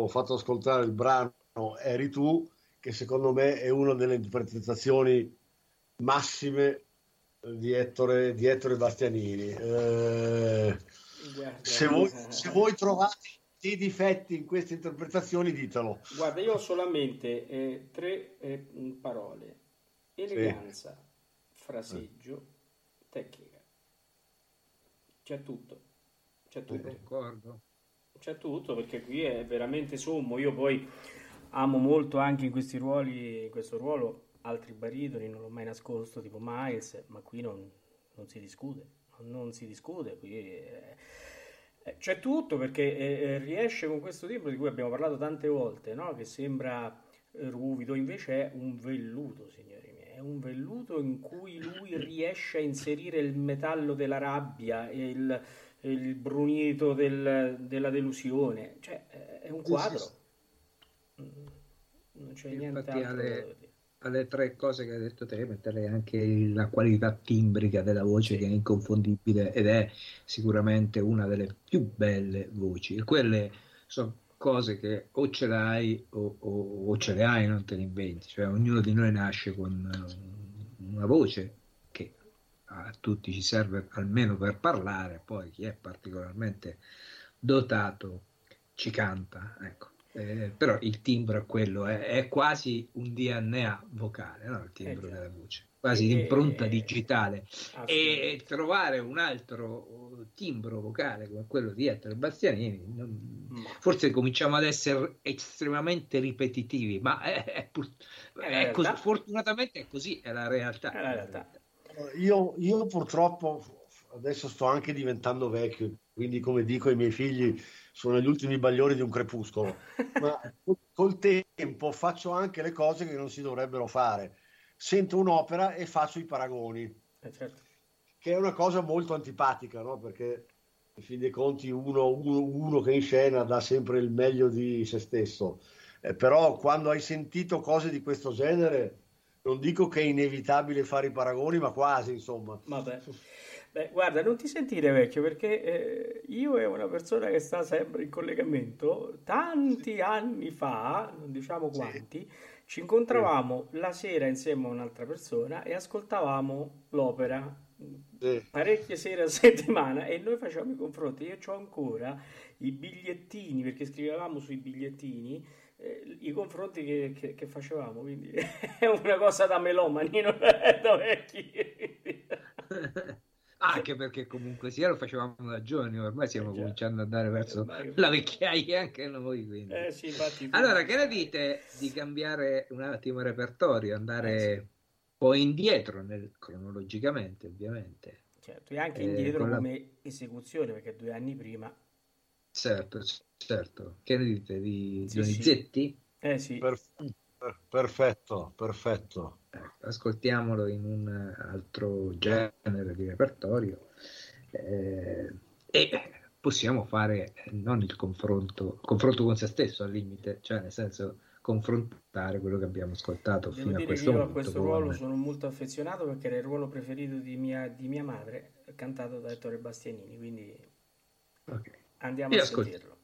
fatto ascoltare il brano Eri tu che secondo me è una delle interpretazioni massime di Ettore, di Ettore Bastianini. Eh, se, voi, se, voi, trovate dei difetti in queste interpretazioni, ditelo. Guarda, io ho solamente eh, tre eh, parole: eleganza, sì fraseggio, tecnica. C'è tutto. C'è tutto. D'accordo. C'è tutto perché qui è veramente sommo. Io poi amo molto anche in questi ruoli, in questo ruolo, altri baritoni, non l'ho mai nascosto, tipo Miles, ma qui non, non si discute. Non si discute, qui è, c'è tutto perché eh, riesce con questo timbro di cui abbiamo parlato tante volte, no? che sembra ruvido, invece è un velluto, signori è un velluto in cui lui riesce a inserire il metallo della rabbia e il, il brunito del, della delusione. Cioè, è un quadro. Non c'è niente Infatti altro alle, alle tre cose che hai detto te, metterei anche la qualità timbrica della voce sì. che è inconfondibile ed è sicuramente una delle più belle voci. E quelle sono cose che o ce l'hai o, o, o, ce le hai, non te le inventi. Cioè, ognuno di noi nasce con una voce che a tutti ci serve almeno per parlare, poi chi è particolarmente dotato ci canta. Ecco. Eh, però il timbro è quello, è, è quasi un DNA vocale, no? il timbro eh, della voce quasi l'impronta eh, digitale e trovare un altro timbro vocale come quello di Ettore Bastianini non... forse cominciamo ad essere estremamente ripetitivi ma è, è, pur... è così, fortunatamente è così è la realtà, è la realtà. Io, io purtroppo adesso sto anche diventando vecchio quindi come dico ai miei figli sono gli ultimi bagliori di un crepuscolo ma col tempo faccio anche le cose che non si dovrebbero fare sento un'opera e faccio i paragoni. Eh certo. Che è una cosa molto antipatica, no? Perché in fin dei conti uno, uno, uno, che in scena dà sempre il meglio di se stesso. Eh, però quando hai sentito cose di questo genere, non dico che è inevitabile fare i paragoni, ma quasi, insomma. Vabbè. Beh, guarda, non ti sentire vecchio perché eh, io e una persona che sta sempre in collegamento, tanti anni fa, non diciamo quanti, ci incontravamo la sera insieme a un'altra persona e ascoltavamo l'opera Sì. parecchie sere a settimana e noi facevamo i confronti. Io ho ancora i bigliettini perché scrivevamo sui bigliettini eh, i confronti che, che- che facevamo, quindi è una cosa da melomani, non è da vecchi. Anche perché comunque sia lo facevamo da giovani, ormai stiamo Eh cominciando ad andare verso Ormai- la vecchiaia anche noi. Eh sì, infatti. Allora, che ne dite di cambiare un attimo il repertorio, andare un po' indietro nel- cronologicamente, ovviamente? Certo, e anche Eh, indietro con la- come esecuzione, perché due anni prima... Certo, certo. Che ne dite di Sì, sì. Donizetti? Eh sì, Per- per- perfetto, perfetto. Ecco, ascoltiamolo in un altro genere di repertorio eh, e possiamo fare non il confronto, confronto con se stesso al limite, cioè nel senso confrontare quello che abbiamo ascoltato devo fino a dire che questo io a momento questo ruolo sono molto affezionato perché era il ruolo preferito di mia, di mia madre, cantato da Ettore Bastianini, quindi Ok. Andiamo E a ascolti. sentirlo.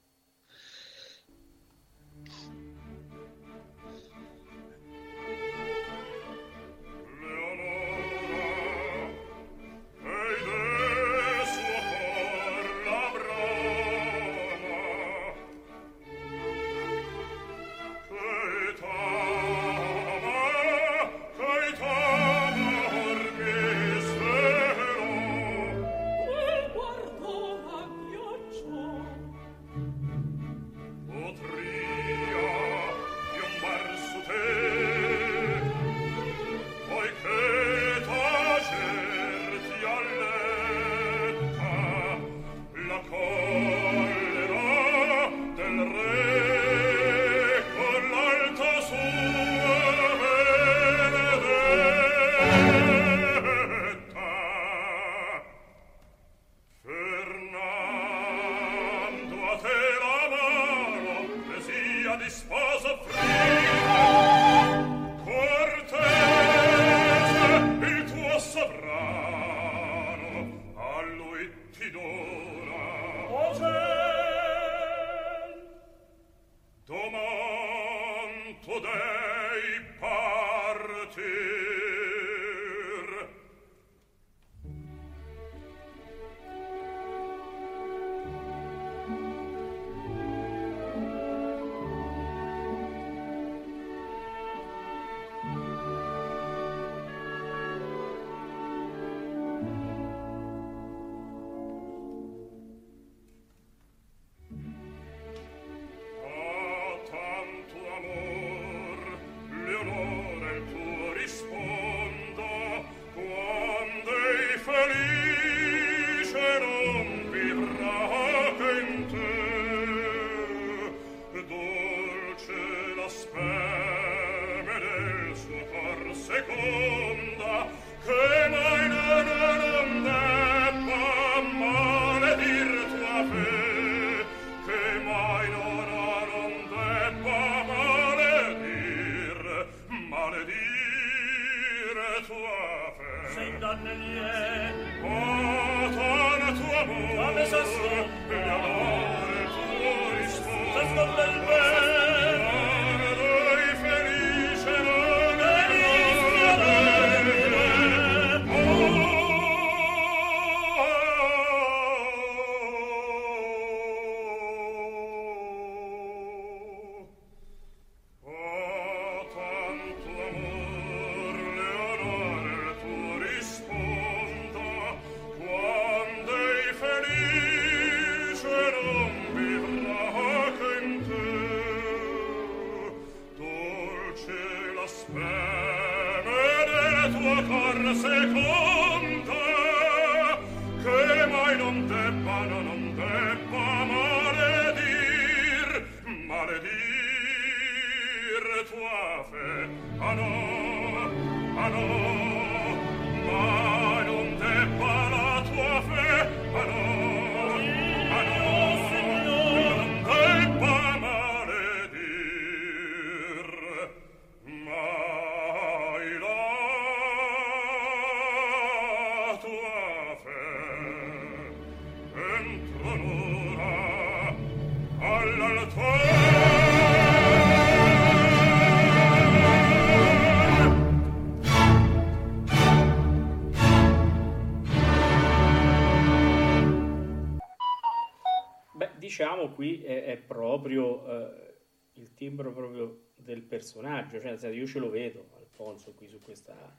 Diciamo qui è, è proprio eh, il timbro proprio del personaggio, cioè senso, io ce lo vedo, Alfonso, qui su questa...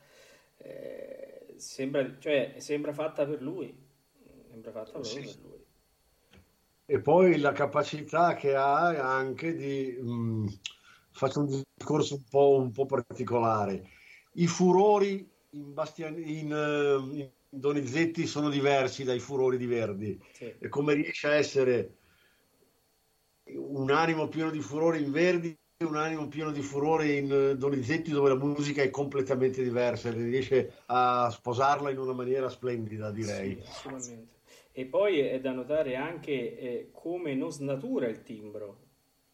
eh, sembra, cioè, sembra fatta per lui, sembra fatta proprio Sì, per lui. E poi la capacità che ha anche di, mh, faccio un discorso un po', un po' particolare, i furori in, Bastian- in, eh, in Donizetti sono diversi dai furori di Verdi Sì. e come riesce a essere un animo pieno di furore in Verdi e un animo pieno di furore in eh, Donizetti dove la musica è completamente diversa, riesce a sposarla in una maniera splendida direi. Sì, assolutamente. E poi è da notare anche eh, come non snatura il timbro,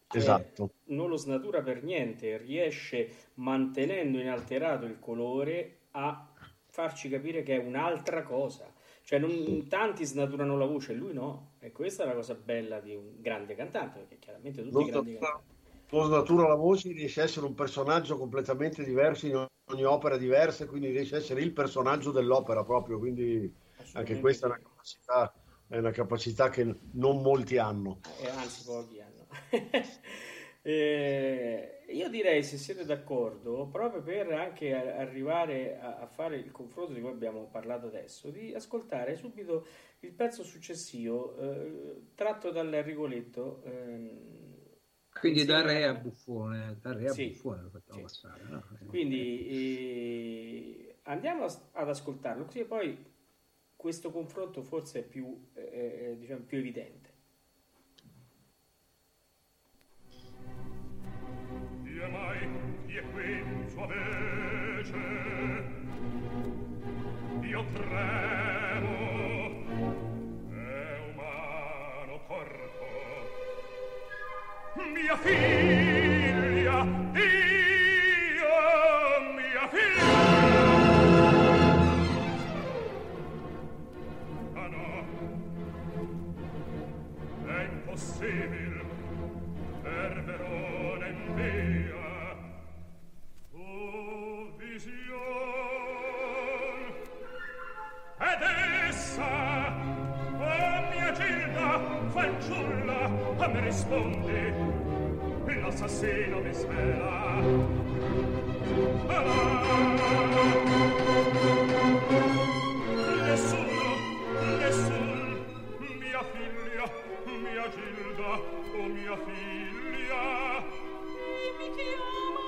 cioè Esatto. non lo snatura per niente, riesce mantenendo inalterato il colore a farci capire che è un'altra cosa. Cioè, non, tanti snaturano la voce, lui no. E questa è la cosa bella di un grande cantante, perché chiaramente tutti Non i grandi snatura, cantanti. non snatura la voce, riesce a essere un personaggio completamente diverso in ogni opera diversa, quindi riesce a essere il personaggio dell'opera proprio, quindi anche questa è una capacità, è una capacità che non molti hanno. Eh, anzi pochi hanno. Eh, io direi, se siete d'accordo, proprio per anche arrivare a, a fare il confronto di cui abbiamo parlato adesso, di ascoltare subito il pezzo successivo, eh, tratto dal Rigoletto. ehm, Quindi da re a buffone, da re a Sì, buffone lo facciamo sì. passare, no? Quindi eh, andiamo ad ascoltarlo, così poi questo confronto forse è più, eh, eh, diciamo, più evidente. A me rispondi l'assassino mi svela ah! Nessuno, nessun, mia figlia, mia Gilda, o mia figlia. mi chiama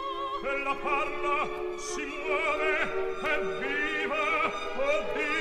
Ella parla, si muove, è viva, oh Dio,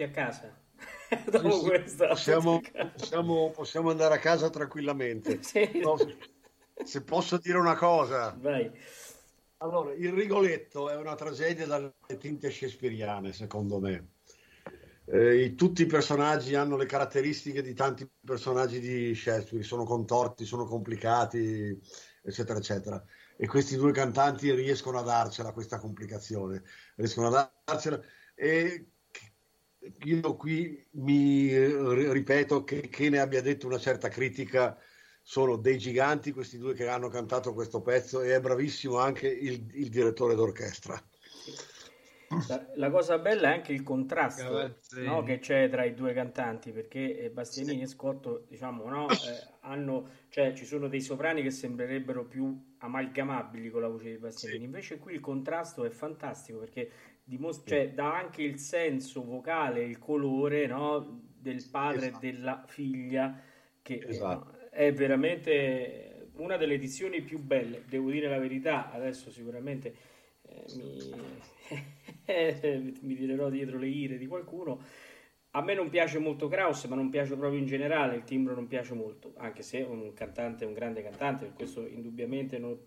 tutti a casa. Dopo Sì, questa. possiamo, possiamo- possiamo andare a casa tranquillamente. Sì. No, se- se posso dire una cosa, Vai. allora, il Rigoletto è una tragedia dalle tinte shakespeariane, secondo me. Eh, tutti i personaggi hanno le caratteristiche di tanti personaggi di Shakespeare, sono contorti, sono complicati, eccetera, eccetera. E questi due cantanti riescono a darcela questa complicazione, riescono a darcela. E io qui mi eh, ripeto che, che ne abbia detto una certa critica sono dei giganti questi due che hanno cantato questo pezzo e è bravissimo anche il, il direttore d'orchestra. La, la cosa bella è anche il contrasto no, che c'è tra i due cantanti, perché eh, Bastianini e Scotto, diciamo, no, eh, hanno, cioè, ci sono dei soprani che sembrerebbero più amalgamabili con la voce di Bastianini, Sì. invece qui il contrasto è fantastico perché dimos- cioè, dà anche il senso vocale, il colore no, del padre Esatto. e della figlia, che eh, Esatto. è veramente una delle edizioni più belle, devo dire la verità, adesso sicuramente eh, mi, mi tirerò dietro le ire di qualcuno. A me non piace molto Kraus, ma non piace proprio in generale, il timbro non piace molto, anche se è un cantante, un grande cantante, per questo indubbiamente non-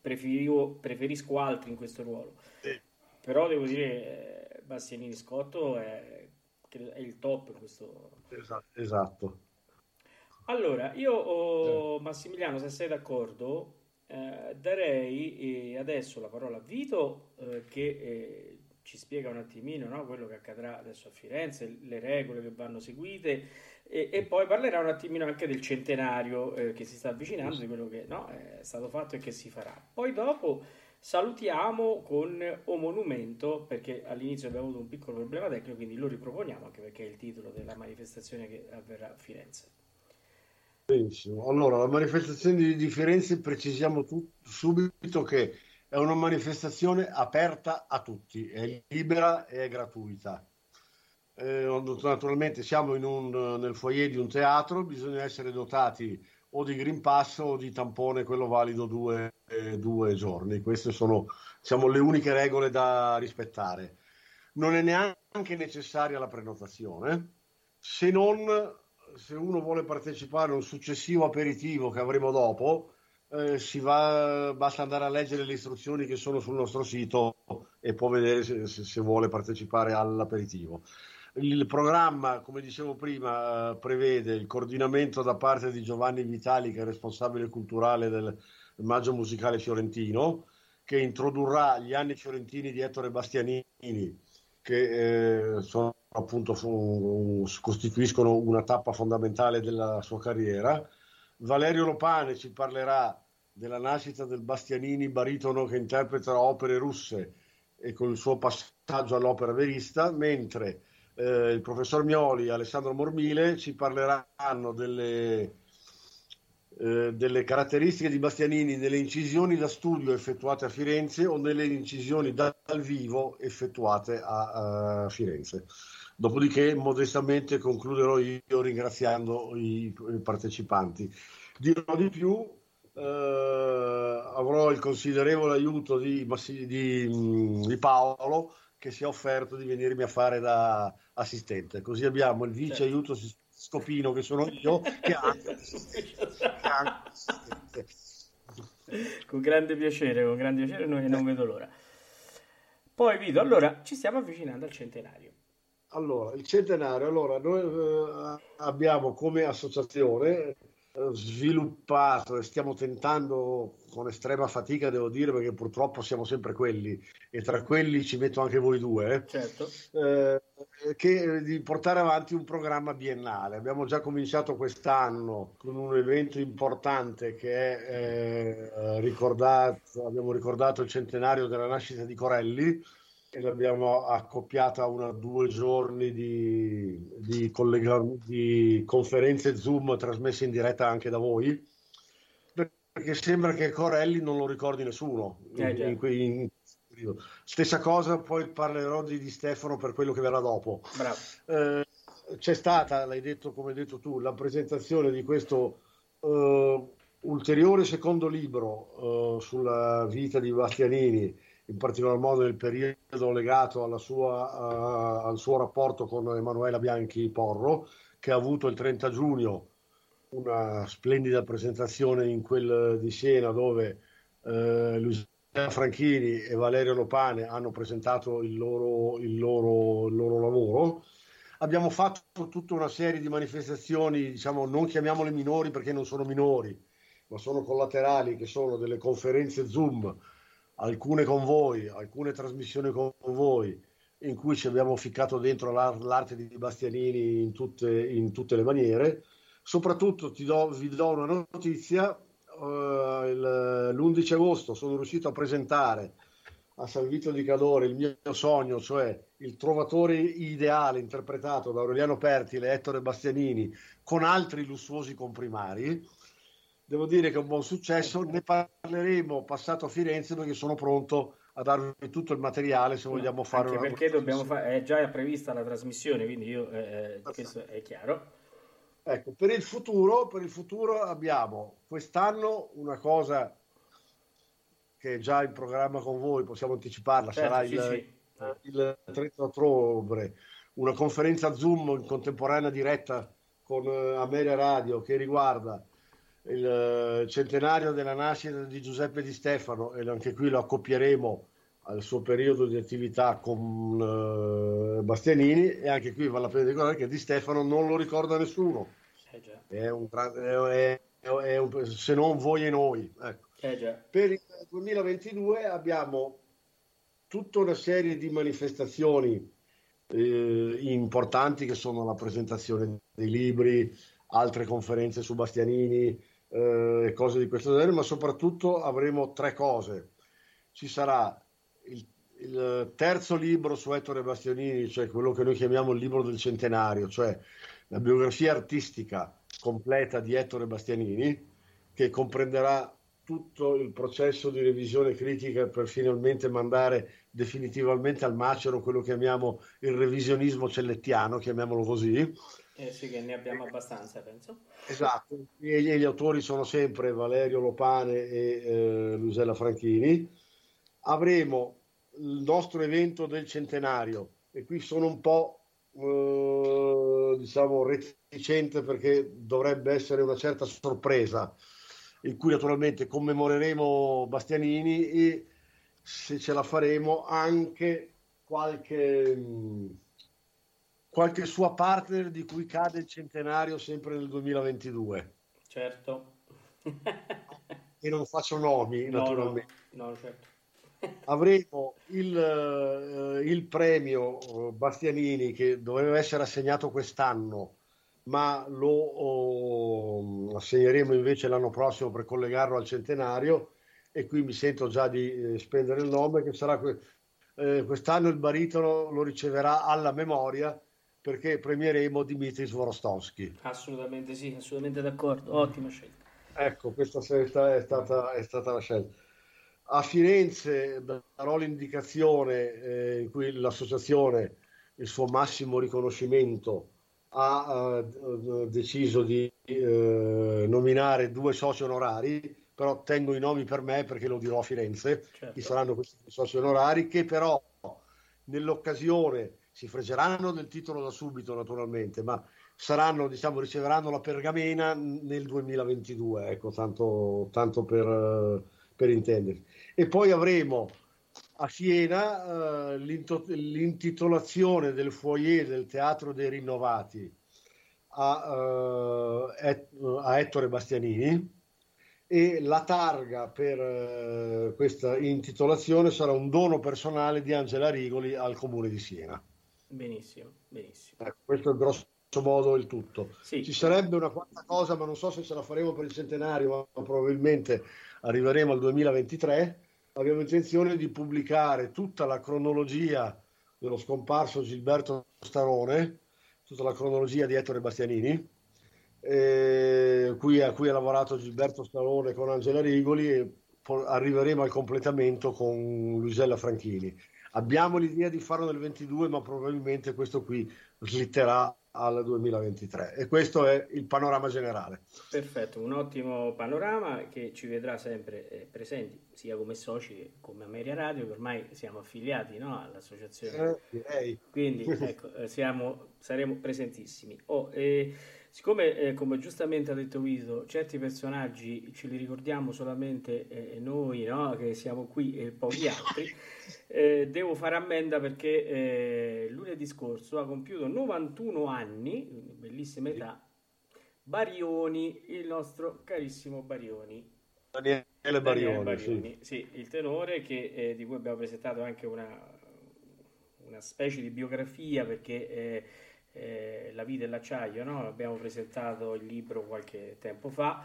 preferivo- preferisco altri in questo ruolo. Sì. Però devo dire, eh, Bastianini Scotto è, è il top in questo, Esatto. esatto. allora, io, oh, Massimiliano, se sei d'accordo, eh, darei eh, adesso la parola a Vito eh, che eh, ci spiega un attimino no, quello che accadrà adesso a Firenze, le regole che vanno seguite e, e poi parlerà un attimino anche del centenario che si sta avvicinando, di quello che no, è stato fatto e che si farà. Poi dopo salutiamo con O Monumento perché all'inizio abbiamo avuto un piccolo problema tecnico, quindi lo riproponiamo anche perché è il titolo della manifestazione che avverrà a Firenze. Benissimo. Allora, la manifestazione di, Firenze precisiamo tu- subito che è una manifestazione aperta a tutti, è libera e è gratuita. Eh, naturalmente siamo un- nel foyer di un teatro, bisogna essere dotati o di Green Pass o di tampone, quello valido due, eh, due giorni. Queste sono diciamo, le uniche regole da rispettare. Non è neanche necessaria la prenotazione, se non se uno vuole partecipare a un successivo aperitivo che avremo dopo, eh, va, basta andare a leggere le istruzioni che sono sul nostro sito e può vedere se, se- se vuole partecipare all'aperitivo. Il programma, come dicevo prima, eh, prevede il coordinamento da parte di Giovanni Vitali, che è responsabile culturale del Maggio Musicale Fiorentino, che introdurrà gli anni fiorentini di Ettore Bastianini, che eh, sono appunto fu- costituiscono una tappa fondamentale della sua carriera. Valerio Lopane ci parlerà della nascita del Bastianini baritono che interpreta opere russe e con il suo passaggio all'opera verista, mentre eh, il professor Mioli e Alessandro Mormile ci parleranno delle, eh, delle caratteristiche di Bastianini nelle incisioni da studio effettuate a Firenze o nelle incisioni da- dal vivo effettuate a, a Firenze. Dopodiché, modestamente concluderò io ringraziando i, i partecipanti. Dirò di più, eh, avrò il considerevole aiuto di, di, mm, di Paolo che si è offerto di venirmi a fare da assistente. Così abbiamo il vice aiuto scopino che sono io, che anche che anche. Con grande piacere, con grande piacere, noi non vedo l'ora. Poi Vito, allora ci stiamo avvicinando al centenario. Allora, il centenario, allora, noi eh, abbiamo come associazione sviluppato e stiamo tentando con estrema fatica, devo dire, perché purtroppo siamo sempre quelli e tra quelli ci metto anche voi due, eh. certo. eh, che, di portare avanti un programma biennale. Abbiamo già cominciato quest'anno con un evento importante che è eh, ricordato, abbiamo ricordato il centenario della nascita di Corelli e l'abbiamo accoppiata a una due giorni di, di, collega, di conferenze Zoom trasmesse in diretta anche da voi perché sembra che Corelli non lo ricordi nessuno eh, in, in, in periodo. Stessa cosa, poi parlerò di, di, Stefano per quello che verrà dopo. Eh, c'è stata, l'hai detto come hai detto tu, la presentazione di questo eh, ulteriore secondo libro eh, sulla vita di Bastianini in particolar modo nel periodo legato sua, uh, al suo rapporto con Emanuela Bianchi Porro, che ha avuto il 30 giugno una splendida presentazione in quel di Siena dove uh, Lucia Franchini e Valerio Lopane hanno presentato il loro, il loro, il loro lavoro. Abbiamo fatto tutta una serie di manifestazioni, diciamo, non chiamiamole minori perché non sono minori, ma sono collaterali, che sono delle conferenze Zoom alcune con voi, alcune trasmissioni con voi, in cui ci abbiamo ficcato dentro l'arte di Bastianini in tutte, in tutte le maniere. Soprattutto do, vi do una notizia, uh, l'11 agosto sono riuscito a presentare a San Vito di Cadore il mio sogno, cioè il trovatore ideale interpretato da Aureliano Pertile e Ettore Bastianini con altri lussuosi comprimari devo dire che è un buon successo. Ne parleremo passato a Firenze perché sono pronto a darvi tutto il materiale se vogliamo fare Anche una perché dobbiamo fare, è già prevista la trasmissione, quindi io, eh, eh questo è chiaro. Ecco, per il futuro, per il futuro abbiamo quest'anno una cosa che è già in programma con voi, possiamo anticiparla, certo, sarà sì, il, sì. il 30 ottobre, una conferenza Zoom in contemporanea diretta con uh, Ameria Radio che riguarda il eh, centenario della nascita di Giuseppe Di Stefano e anche qui lo accoppieremo al suo periodo di attività con uh, Bastianini e anche qui vale la pena ricordare che Di Stefano non lo ricorda nessuno eh è un, è, è un, se non voi e noi ecco. eh per il 2022 abbiamo tutta una serie di manifestazioni eh, importanti che sono la presentazione dei libri altre conferenze su Bastianini e eh, cose di questo genere, ma soprattutto avremo tre cose. Ci sarà il, terzo libro su Ettore Bastianini, cioè quello che noi chiamiamo il libro del centenario, cioè la biografia artistica completa di Ettore Bastianini, che comprenderà tutto il processo di revisione critica per finalmente mandare definitivamente al macero quello che chiamiamo il revisionismo cellettiano, chiamiamolo così, eh sì, che ne abbiamo abbastanza, penso. Esatto, e gli autori sono sempre Valerio Lopane e eh, Luisella Franchini. Avremo il nostro evento del centenario e qui sono un po' eh, diciamo reticente perché dovrebbe essere una certa sorpresa in cui naturalmente commemoreremo Bastianini e se ce la faremo anche qualche mh, qualche sua partner di cui cade il centenario sempre nel 2022. Certo. e non faccio nomi, no, naturalmente. No, no certo. Avremo il, uh, il premio uh, Bastianini che doveva essere assegnato quest'anno, ma lo uh, assegneremo invece l'anno prossimo per collegarlo al centenario e qui mi sento già di eh, spendere il nome che sarà que- eh, quest'anno il baritono lo riceverà alla memoria perché premieremo Dimitri Svorostovski. Assolutamente sì, assolutamente d'accordo, ottima scelta. Ecco, questa è stata, è stata la scelta. A Firenze darò l'indicazione eh, in cui l'associazione, il suo massimo riconoscimento, ha eh, deciso di eh, nominare due soci onorari, però tengo i nomi per me perché lo dirò a Firenze, certo. chi saranno questi soci onorari, che però nell'occasione si fregeranno del titolo da subito naturalmente, ma saranno, diciamo, riceveranno la pergamena nel 2022, ecco, tanto, tanto per, per intendersi. E poi avremo a Siena uh, l'intitolazione del foyer del Teatro dei Rinnovati a, eh, a Ettore Bastianini e la targa per eh, questa intitolazione sarà un dono personale di Angela Rigoli al comune di Siena. Benissimo, benissimo. Ecco, questo è grosso modo il tutto. Sì. Ci sarebbe una quarta cosa, ma non so se ce la faremo per il centenario, ma probabilmente arriveremo al 2023. Abbiamo intenzione di pubblicare tutta la cronologia dello scomparso Gilberto Starone, tutta la cronologia di Ettore Bastianini, eh, a cui ha lavorato Gilberto Starone con Angela Rigoli e po- arriveremo al completamento con Luisella Franchini. Abbiamo l'idea di farlo nel 22, ma probabilmente questo qui slitterà al 2023 e questo è il panorama generale. Perfetto, un ottimo panorama che ci vedrà sempre eh, presenti sia come soci che come Ameria Radio che ormai siamo affiliati no, all'associazione. Eh, Quindi ecco, eh, siamo, saremo presentissimi. Oh, eh, siccome eh, come giustamente ha detto Vito, certi personaggi ce li ricordiamo solamente eh, noi no, che siamo qui e pochi altri, eh, devo fare ammenda perché eh, lunedì scorso ha compiuto 91 anni, bellissima età, Barioni, il nostro carissimo Barioni. Daniele Daniele Barioni, Barioni, sì. sì, il tenore che, eh, di cui abbiamo presentato anche una, una specie di biografia perché eh, eh, La vita e l'acciaio, no? abbiamo presentato il libro qualche tempo fa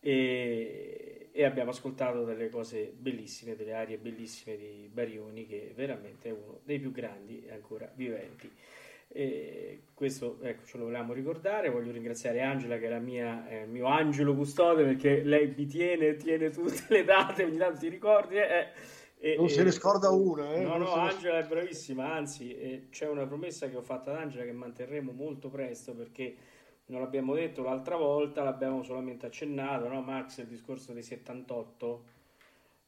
e, e abbiamo ascoltato delle cose bellissime, delle arie bellissime di Barioni che veramente è uno dei più grandi ancora viventi. E questo ecco, ce lo volevamo ricordare. Voglio ringraziare Angela, che è eh, il mio angelo custode, perché lei mi tiene, tiene tutte le date, ogni tanto ti ricordi. eh, e- Non e- se ne scorda una. Eh? No, Non no, Angela è bravissima, anzi eh, c'è una promessa che ho fatto ad Angela che manterremo molto presto perché non l'abbiamo detto l'altra volta, l'abbiamo solamente accennato, no Max, il discorso dei 78?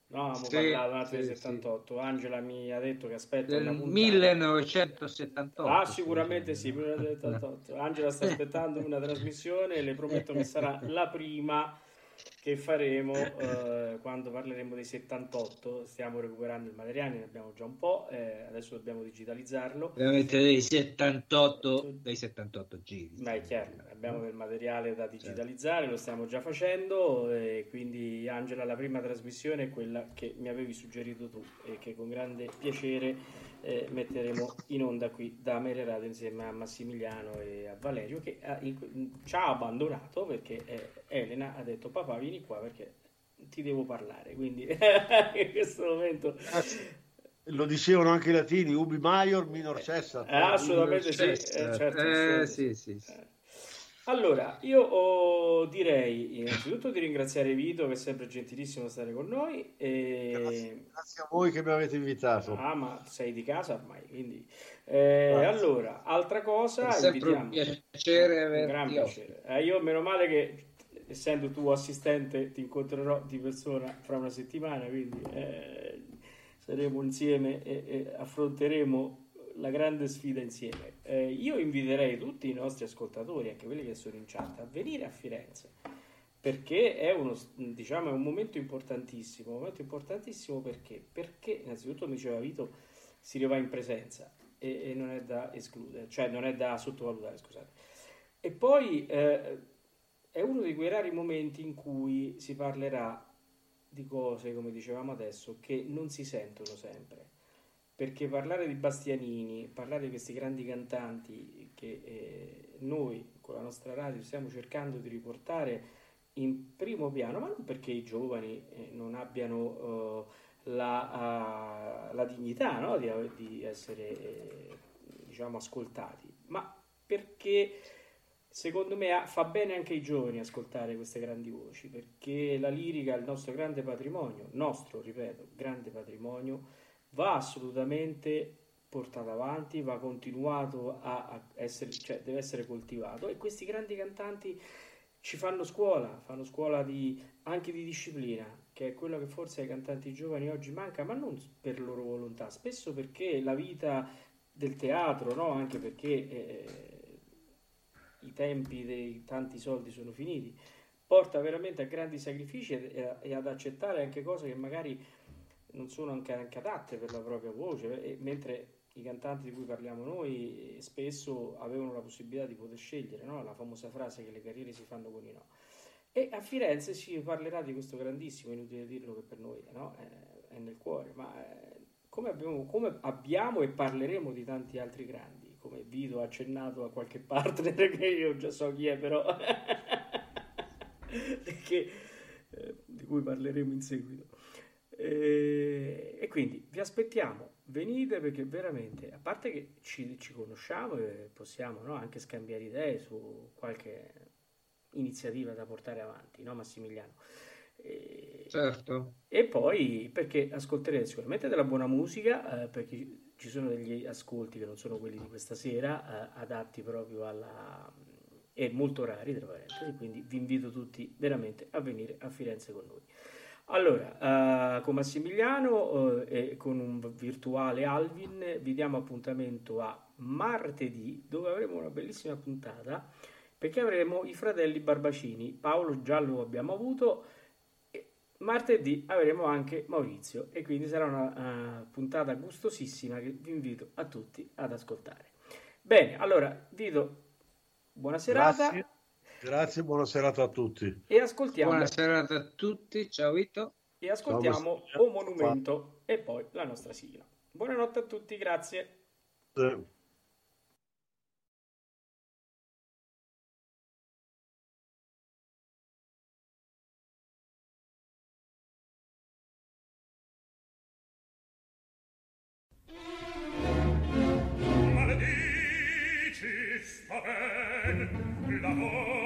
No, abbiamo Sì, parlato un attimo sì, dei 78. Angela mi ha detto che aspetta Del una puntata. 1978. Ah, sì, sicuramente sì, 1978. Angela sta aspettando una trasmissione e le prometto che sarà la prima che faremo eh, quando parleremo dei 78. Stiamo recuperando il materiale, ne abbiamo già un po', eh, adesso dobbiamo digitalizzarlo. Veramente dei 78, dei 78 giri. Ma è chiaro, abbiamo del materiale da digitalizzare, lo stiamo già facendo e quindi Angela la prima trasmissione è quella che mi avevi suggerito tu e che con grande piacere eh, metteremo in onda qui da Mere Radio insieme a Massimiliano e a Valerio che ha- in- ci ha abbandonato perché eh, Elena ha detto papà vieni qua perché ti devo parlare, quindi in questo momento Lo dicevano anche i latini, ubi maior minor cessa. Eh, assolutamente sì, eh, Certo. certo, Eh, assolutamente sì, sì, sì. Allora, io oh, direi innanzitutto di ringraziare Vito che è sempre gentilissimo a stare con noi. E... Grazie, grazie a voi che mi avete invitato. Ah, ma sei di casa ormai, quindi... Eh, allora, altra cosa, È sempre un piacere Un averti gran piacere. Eh, io meno male che essendo tuo assistente ti incontrerò di persona fra una settimana, quindi eh, saremo insieme e, e affronteremo la grande sfida insieme. Eh, io inviterei tutti i nostri ascoltatori, anche quelli che sono in chat, a venire a Firenze perché è uno, diciamo, è un momento importantissimo. Un momento importantissimo perché? Perché innanzitutto mi diceva Vito si rivà in presenza e, e non è da escludere, cioè non è da sottovalutare, scusate. E poi eh, è uno di quei rari momenti in cui si parlerà di cose, come dicevamo adesso, che non si sentono sempre. Perché parlare di Bastianini, parlare di questi grandi cantanti che eh, noi con la nostra radio stiamo cercando di riportare in primo piano, ma non perché i giovani eh, non abbiano eh, la, ah, la dignità no? di, di essere eh, diciamo ascoltati, ma perché secondo me fa bene anche ai giovani ascoltare queste grandi voci, perché la lirica è il nostro grande patrimonio, nostro, ripeto, grande patrimonio, va assolutamente portato avanti, va continuato a, essere, cioè deve essere coltivato e questi grandi cantanti ci fanno scuola, fanno scuola di, anche di disciplina, che è quello che forse ai cantanti giovani oggi manca, ma non per loro volontà, spesso perché la vita del teatro, no? anche perché eh, i tempi dei tanti soldi sono finiti, porta veramente a grandi sacrifici e- e ad accettare anche cose che magari non sono anche, adatte per la propria voce, e- mentre i cantanti di cui parliamo noi spesso avevano la possibilità di poter scegliere, no? la famosa frase che le carriere si fanno con i no. E a Firenze si parlerà di questo grandissimo, inutile dirlo che per noi no? è, è, nel cuore, ma è, come, abbiamo, come abbiamo e parleremo di tanti altri grandi, come Vito ha accennato a qualche partner che io già so chi è però, che, eh, di cui parleremo in seguito. E, e, quindi vi aspettiamo, venite perché veramente, a parte che ci, ci conosciamo e possiamo no, anche scambiare idee su qualche iniziativa da portare avanti, no Massimiliano? E, certo. E poi perché ascolterete sicuramente della buona musica, eh, perché ci sono degli ascolti che non sono quelli di questa sera, eh, adatti proprio alla... e molto rari, tra parentesi, quindi vi invito tutti veramente a venire a Firenze con noi. Allora, uh, con Massimiliano uh, e con un virtuale Alvin vi diamo appuntamento a martedì dove avremo una bellissima puntata perché avremo i fratelli Barbacini. Paolo già lo abbiamo avuto. E martedì avremo anche Maurizio e quindi sarà una uh, puntata gustosissima che vi invito a tutti ad ascoltare. Bene, allora Vito, buona serata. Grazie. Grazie, buona serata a tutti. E ascoltiamo. Buona serata a tutti, ciao Vito. E ascoltiamo O Monumento e poi la nostra sigla. Buonanotte a tutti, grazie. Sì. Maledici, sta ben, l'amor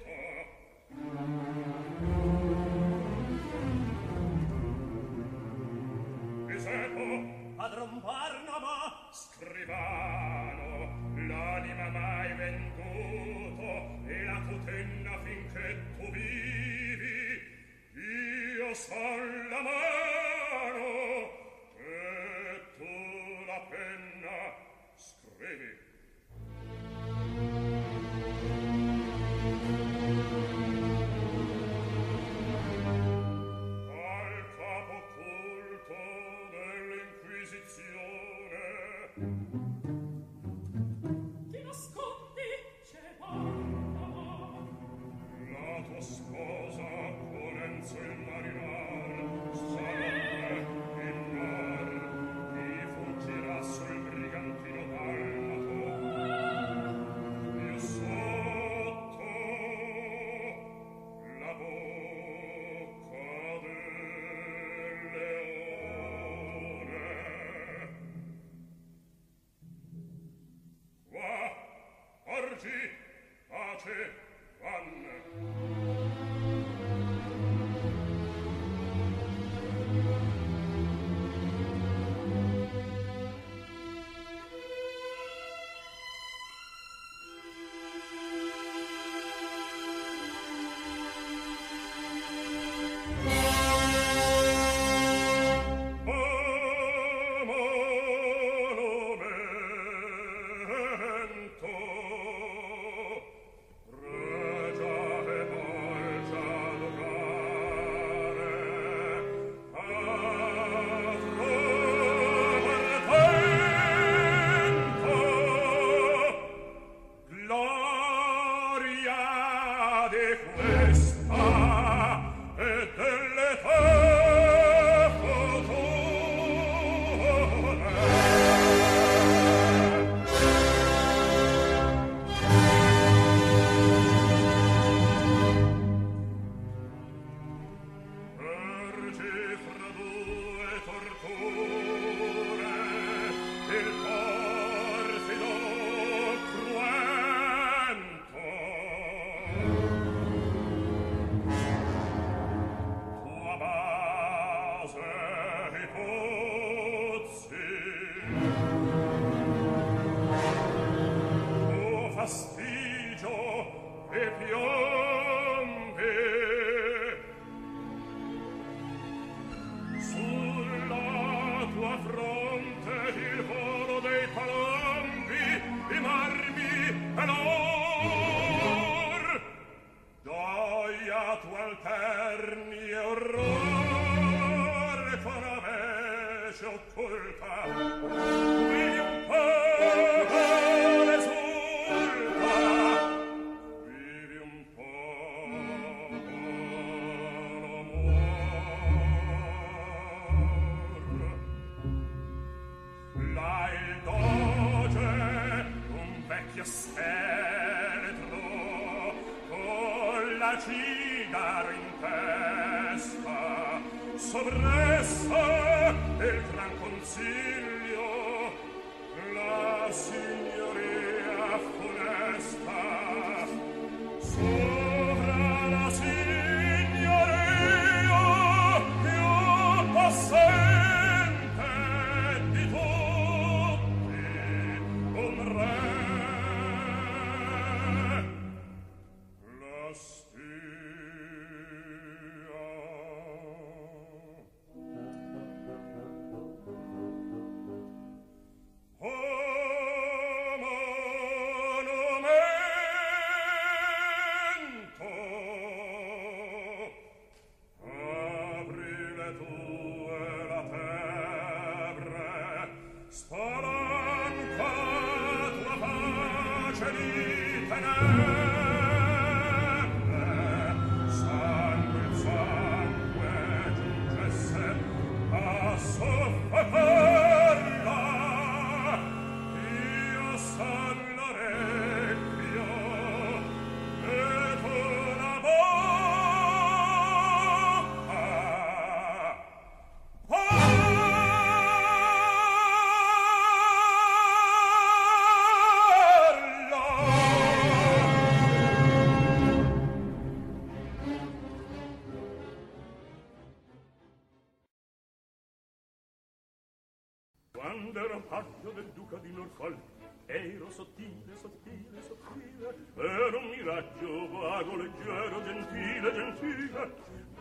duca di Norfolk ero sottile, sottile, sottile ero un miraggio vago, leggero, gentile, gentile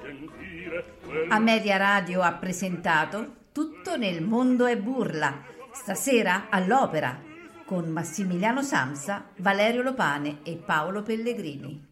gentile quel- Ameria Radio ha presentato Tutto nel mondo è burla, stasera all'opera, con Massimiliano Samsa, Valerio Lopane e Paolo Pellegrini.